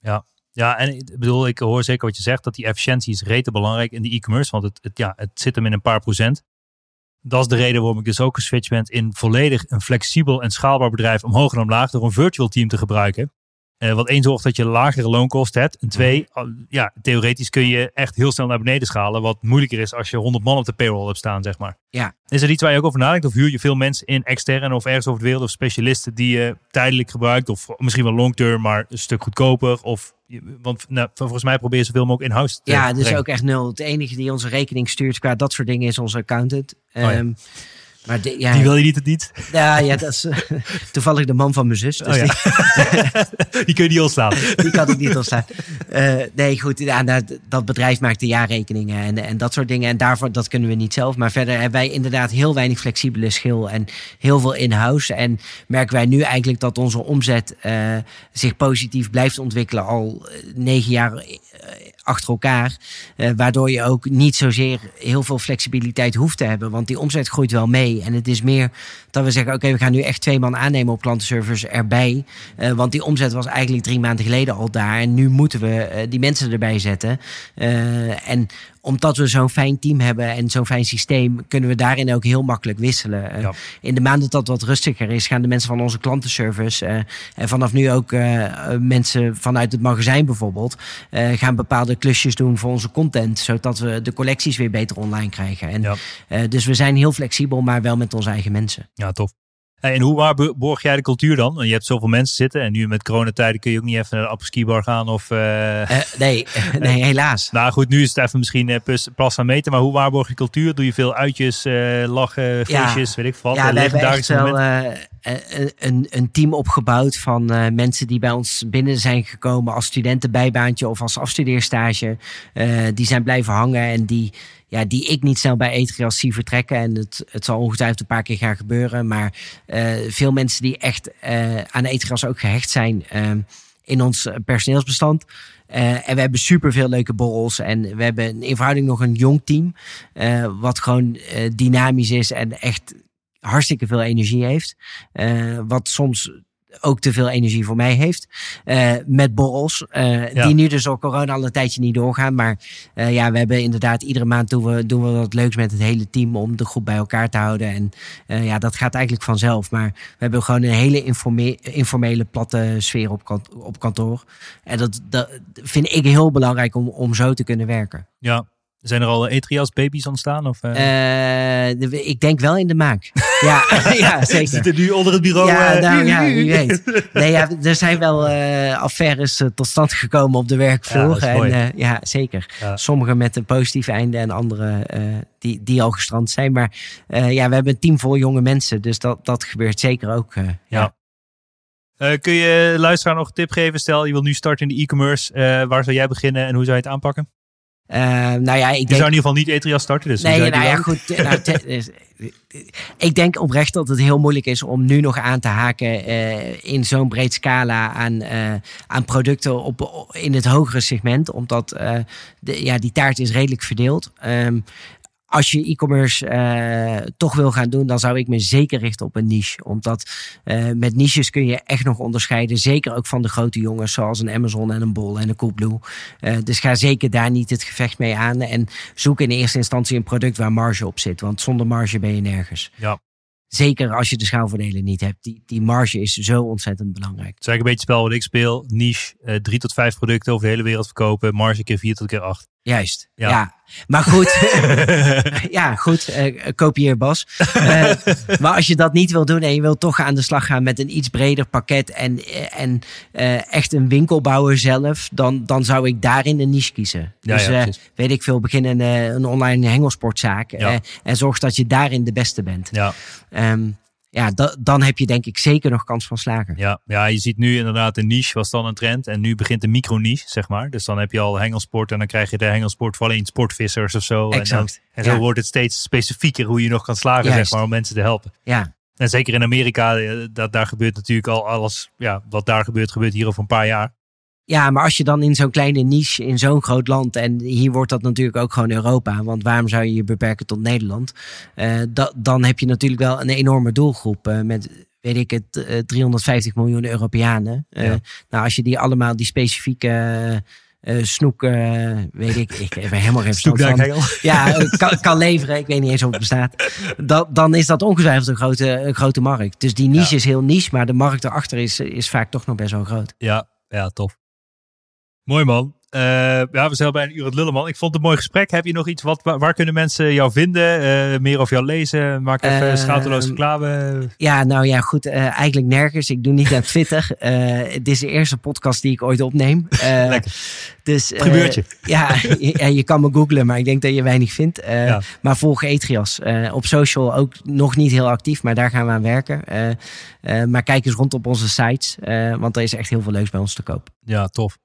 Ja, en ik bedoel, ik hoor zeker wat je zegt, dat die efficiëntie is rete belangrijk in de e-commerce, want het, het, ja, het zit hem in een paar procent. Dat is de reden waarom ik dus ook geswitcht ben in volledig een flexibel en schaalbaar bedrijf omhoog en omlaag door een virtual team te gebruiken. Eh, wat één zorgt dat je lagere loonkosten hebt. En twee, Mhm. ja, theoretisch kun je echt heel snel naar beneden schalen. Wat moeilijker is als je 100 man op de payroll hebt staan, zeg maar. Ja. Is er iets waar je ook over nadenkt? Of huur je veel mensen in extern of ergens over de wereld of specialisten die je tijdelijk gebruikt? Of misschien wel long term, maar een stuk goedkoper? Of, want nou, volgens mij probeer je zoveel mogelijk in-house te Ja, dus ook echt nul. Het enige die onze rekening stuurt qua dat soort dingen is onze accountant. Oh ja. Maar de- ja, Die wil je niet het niet? ja, ja, dat is eh, toevallig de man van mijn zus. Dus Oh ja. die, Die kun je niet ontslaan. die kan ik niet ontstaan. Eh, nee, goed. Ja, nou, d- dat bedrijf maakt de jaarrekeningen en, en dat soort dingen. En daarvoor, dat kunnen we niet zelf. Maar verder hebben wij inderdaad heel weinig flexibele schil en heel veel in-house. En merken wij nu eigenlijk dat onze omzet eh, zich positief blijft ontwikkelen al negen jaar achter elkaar. Eh, waardoor je ook niet zozeer heel veel flexibiliteit hoeft te hebben. Want die omzet groeit wel mee. En het is meer dat we zeggen, oké, we gaan nu echt twee man aannemen op klantenservice erbij. Eh, want die omzet was eigenlijk drie maanden geleden al daar. En nu moeten we eh, die mensen erbij zetten. En omdat we zo'n fijn team hebben en zo'n fijn systeem, kunnen we daarin ook heel makkelijk wisselen. Eh, Ja. In de maanden dat wat rustiger is, gaan de mensen van onze klantenservice eh, en vanaf nu ook eh, mensen vanuit het magazijn bijvoorbeeld, gaan bepaalde klusjes doen voor onze content, zodat we de collecties weer beter online krijgen. En, Ja. dus we zijn heel flexibel, maar wel met onze eigen mensen. Ja, tof. En hoe waar borg jij de cultuur dan? Want Je hebt zoveel mensen zitten en nu met coronatijden kun je ook niet even naar de apres bar gaan of... eh, Eh, nee, nee, helaas. Nou goed, nu is het even misschien eh, plus, plas aan meten, maar hoe waarborg je cultuur? Doe je veel uitjes, eh, lachen, feestjes, weet ik veel wat? Ja, eh, we hebben echt wel eh, een, een, team opgebouwd van eh, mensen die bij ons binnen zijn gekomen als studentenbijbaantje of als afstudeerstage. Eh, die zijn blijven hangen en die, ja, die ik niet snel bij Etrias zie vertrekken. En het, het zal ongetwijfeld een paar keer gaan gebeuren. Maar eh, veel mensen die echt eh, aan Etrias ook gehecht zijn eh, in ons personeelsbestand. En we hebben super veel leuke borrels. En we hebben in verhouding nog een jong team. wat gewoon dynamisch is en echt hartstikke veel energie heeft. Wat soms ook te veel energie voor mij heeft. Eh, met borrels, eh, Ja. die nu dus door corona al een tijdje niet doorgaan. Maar eh, ja, we hebben inderdaad iedere maand doen we, doen we wat leuks met het hele team om de groep bij elkaar te houden. En ja, dat gaat eigenlijk vanzelf. Maar we hebben gewoon een hele informe- informele, platte sfeer op, kant- op kantoor. En dat, dat vind ik heel belangrijk om, om zo te kunnen werken. Ja. Zijn er al Etrias baby's ontstaan? Of, eh? Eh, ik denk wel in de maak. ja, ja, zeker. Zitten nu onder het bureau. Ja, nou, ja, wie weet. Nee, ja, er zijn wel affaires tot stand gekomen op de Ja, werkvloer. is en, ja, zeker. Ja. Sommige met een positief einde en andere die, die al gestrand zijn. Maar ja, we hebben een team vol jonge mensen. Dus dat, dat gebeurt zeker ook. ja. Kun je luisteraar nog een tip geven? Stel, je wil nu starten in de e-commerce. Waar zou jij beginnen en hoe zou je het aanpakken? Eh, nou ja, ik Je denk... zou in ieder geval niet Etrias starten. Dus Nee, je nou ja, goed. nou, te- dus, ik denk oprecht dat het heel moeilijk is om nu nog aan te haken eh, in zo'n breed scala aan, eh, aan producten op, in het hogere segment. Omdat eh, de, ja, die taart is redelijk verdeeld. Ehm, als je e-commerce eh, toch wil gaan doen, dan zou ik me zeker richten op een niche. Omdat eh, met niches kun je echt nog onderscheiden. Zeker ook van de grote jongens, zoals een Amazon en een Bol en een Coolblue. Eh, dus ga zeker daar niet het gevecht mee aan. En zoek in eerste instantie een product waar marge op zit. Want zonder marge ben je nergens. Ja. Zeker als je de schaalvoordelen niet hebt. Die, die marge is zo ontzettend belangrijk. Het is eigenlijk een beetje het spel wat ik speel. Niche, eh, drie tot vijf producten over de hele wereld verkopen. Marge keer vier tot keer acht. Juist. Ja. Ja. Maar goed. ja, goed. eh, kopieer Bas. Eh, maar als je dat niet wil doen en je wilt toch aan de slag gaan met een iets breder pakket en, eh, en echt een winkel bouwen zelf, dan, dan zou ik daarin een niche kiezen. Ja, dus ja, weet ik veel, begin een, een online hengelsportzaak en zorg dat je daarin de beste bent. Ja, Ehm, ja, da- dan heb je denk ik zeker nog kans van slagen. ja, ja, je ziet nu inderdaad een niche was dan een trend. En nu begint de micro-niche, zeg maar. Dus dan heb je al hengelsport en dan krijg je de hengelsport voor alleen sportvissers of zo. En, dan, Exact. en zo Ja. wordt het steeds specifieker hoe je nog kan slagen, Juist. zeg maar, om mensen te helpen. Ja, En zeker in Amerika, eh, dat, daar gebeurt natuurlijk al alles. Ja, wat daar gebeurt, gebeurt hier over een paar jaar. Ja, maar als je dan in zo'n kleine niche in zo'n groot land, en hier wordt dat natuurlijk ook gewoon Europa, want waarom zou je je beperken tot Nederland? Eh, da- dan heb je natuurlijk wel een enorme doelgroep eh, met, weet ik het, eh, 350 miljoen Europeanen. Eh, Ja. Nou, als je die allemaal, die specifieke eh, eh, snoek, eh, weet ik, ik heb er helemaal geen verstand van. Ja, eh, kan, kan leveren. Ik weet niet eens of het bestaat. Dan, dan is dat ongetwijfeld een grote, een grote markt. Dus die niche Ja. is heel niche, maar de markt erachter is, is vaak toch nog best wel groot. Ja, ja, tof. Mooi man. Eh, ja, we zijn al bij een uur het lullen man. Ik vond het een mooi gesprek. Heb je nog iets? Wat, waar, kunnen mensen jou vinden? Eh, meer over jou lezen? Maak even schaamteloos reclame. Ja, nou ja, goed. eigenlijk nergens. Ik doe niet aan Twitter. Het is de eerste podcast die ik ooit opneem. Lekker. Dus, Gebeurtje. Ja, je, ja, je kan me googlen, maar ik denk dat je weinig vindt. Ja. Maar volg Etrias. Op social ook nog niet heel actief, maar daar gaan we aan werken. Maar kijk eens rond op onze sites, want er is echt heel veel leuks bij ons te koop. Ja, tof.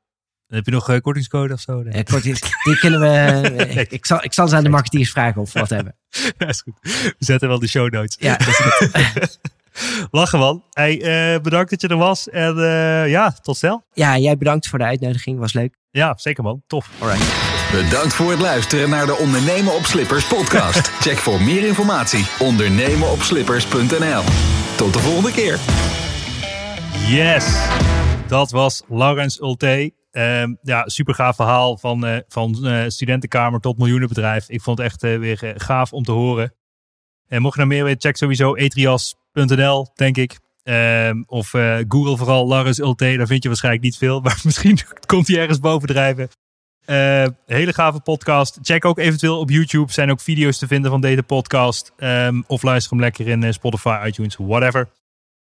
Heb je nog eh, kortingscode of zo? Nee. Eh, die kunnen we. eh, ik, zal, ik zal ze aan de marketeers vragen of we wat hebben. Ja, is goed. We zetten wel de show notes. Ja. Lachen man. Hey, eh, bedankt dat je er was. En eh, ja, tot snel. ja, jij bedankt voor de uitnodiging. Was leuk. Ja, zeker man. Tof. Bedankt voor het luisteren naar de Ondernemen op Slippers podcast. Check voor meer informatie ondernemenopslippers.nl. Tot de volgende keer. Yes, dat was Laurens Ulte. Ehm, ja, super gaaf verhaal van, eh, van eh, studentenkamer tot miljoenenbedrijf. Ik vond het echt eh, weer gaaf om te horen. En mocht je nou meer weten, check sowieso etrias.nl, denk ik. Ehm, of Google vooral Laurens Ulte, daar vind je waarschijnlijk niet veel. Maar misschien komt hij ergens bovendrijven. Eh hele gave podcast. Check ook eventueel op YouTube. Zijn ook video's te vinden van deze podcast. Ehm, of luister hem lekker in Spotify, iTunes, whatever.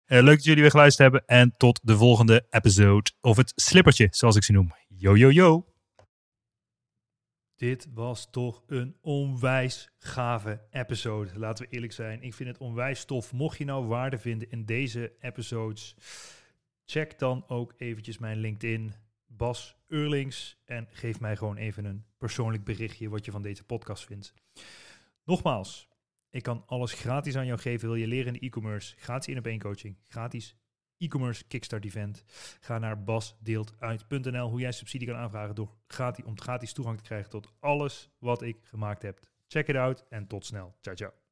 Eh, leuk dat jullie weer geluisterd hebben. En tot de volgende episode. Of het slippertje, zoals ik ze noem. Yo, yo, yo. Dit was toch een onwijs gave episode. Laten we eerlijk zijn. Ik vind het onwijs tof. Mocht je nou waarde vinden in deze episodes, check dan ook eventjes mijn LinkedIn, Bas Eurlings. En geef mij gewoon even een persoonlijk berichtje wat je van deze podcast vindt. Nogmaals, ik kan alles gratis aan jou geven. Wil je leren in de e-commerce? Gratis in op één coaching. Gratis e-commerce kickstart event. Ga naar basdeeltuit.nl hoe jij subsidie kan aanvragen door gratis, om gratis toegang te krijgen tot alles wat ik gemaakt heb. Check it out en tot snel. Ciao, ciao.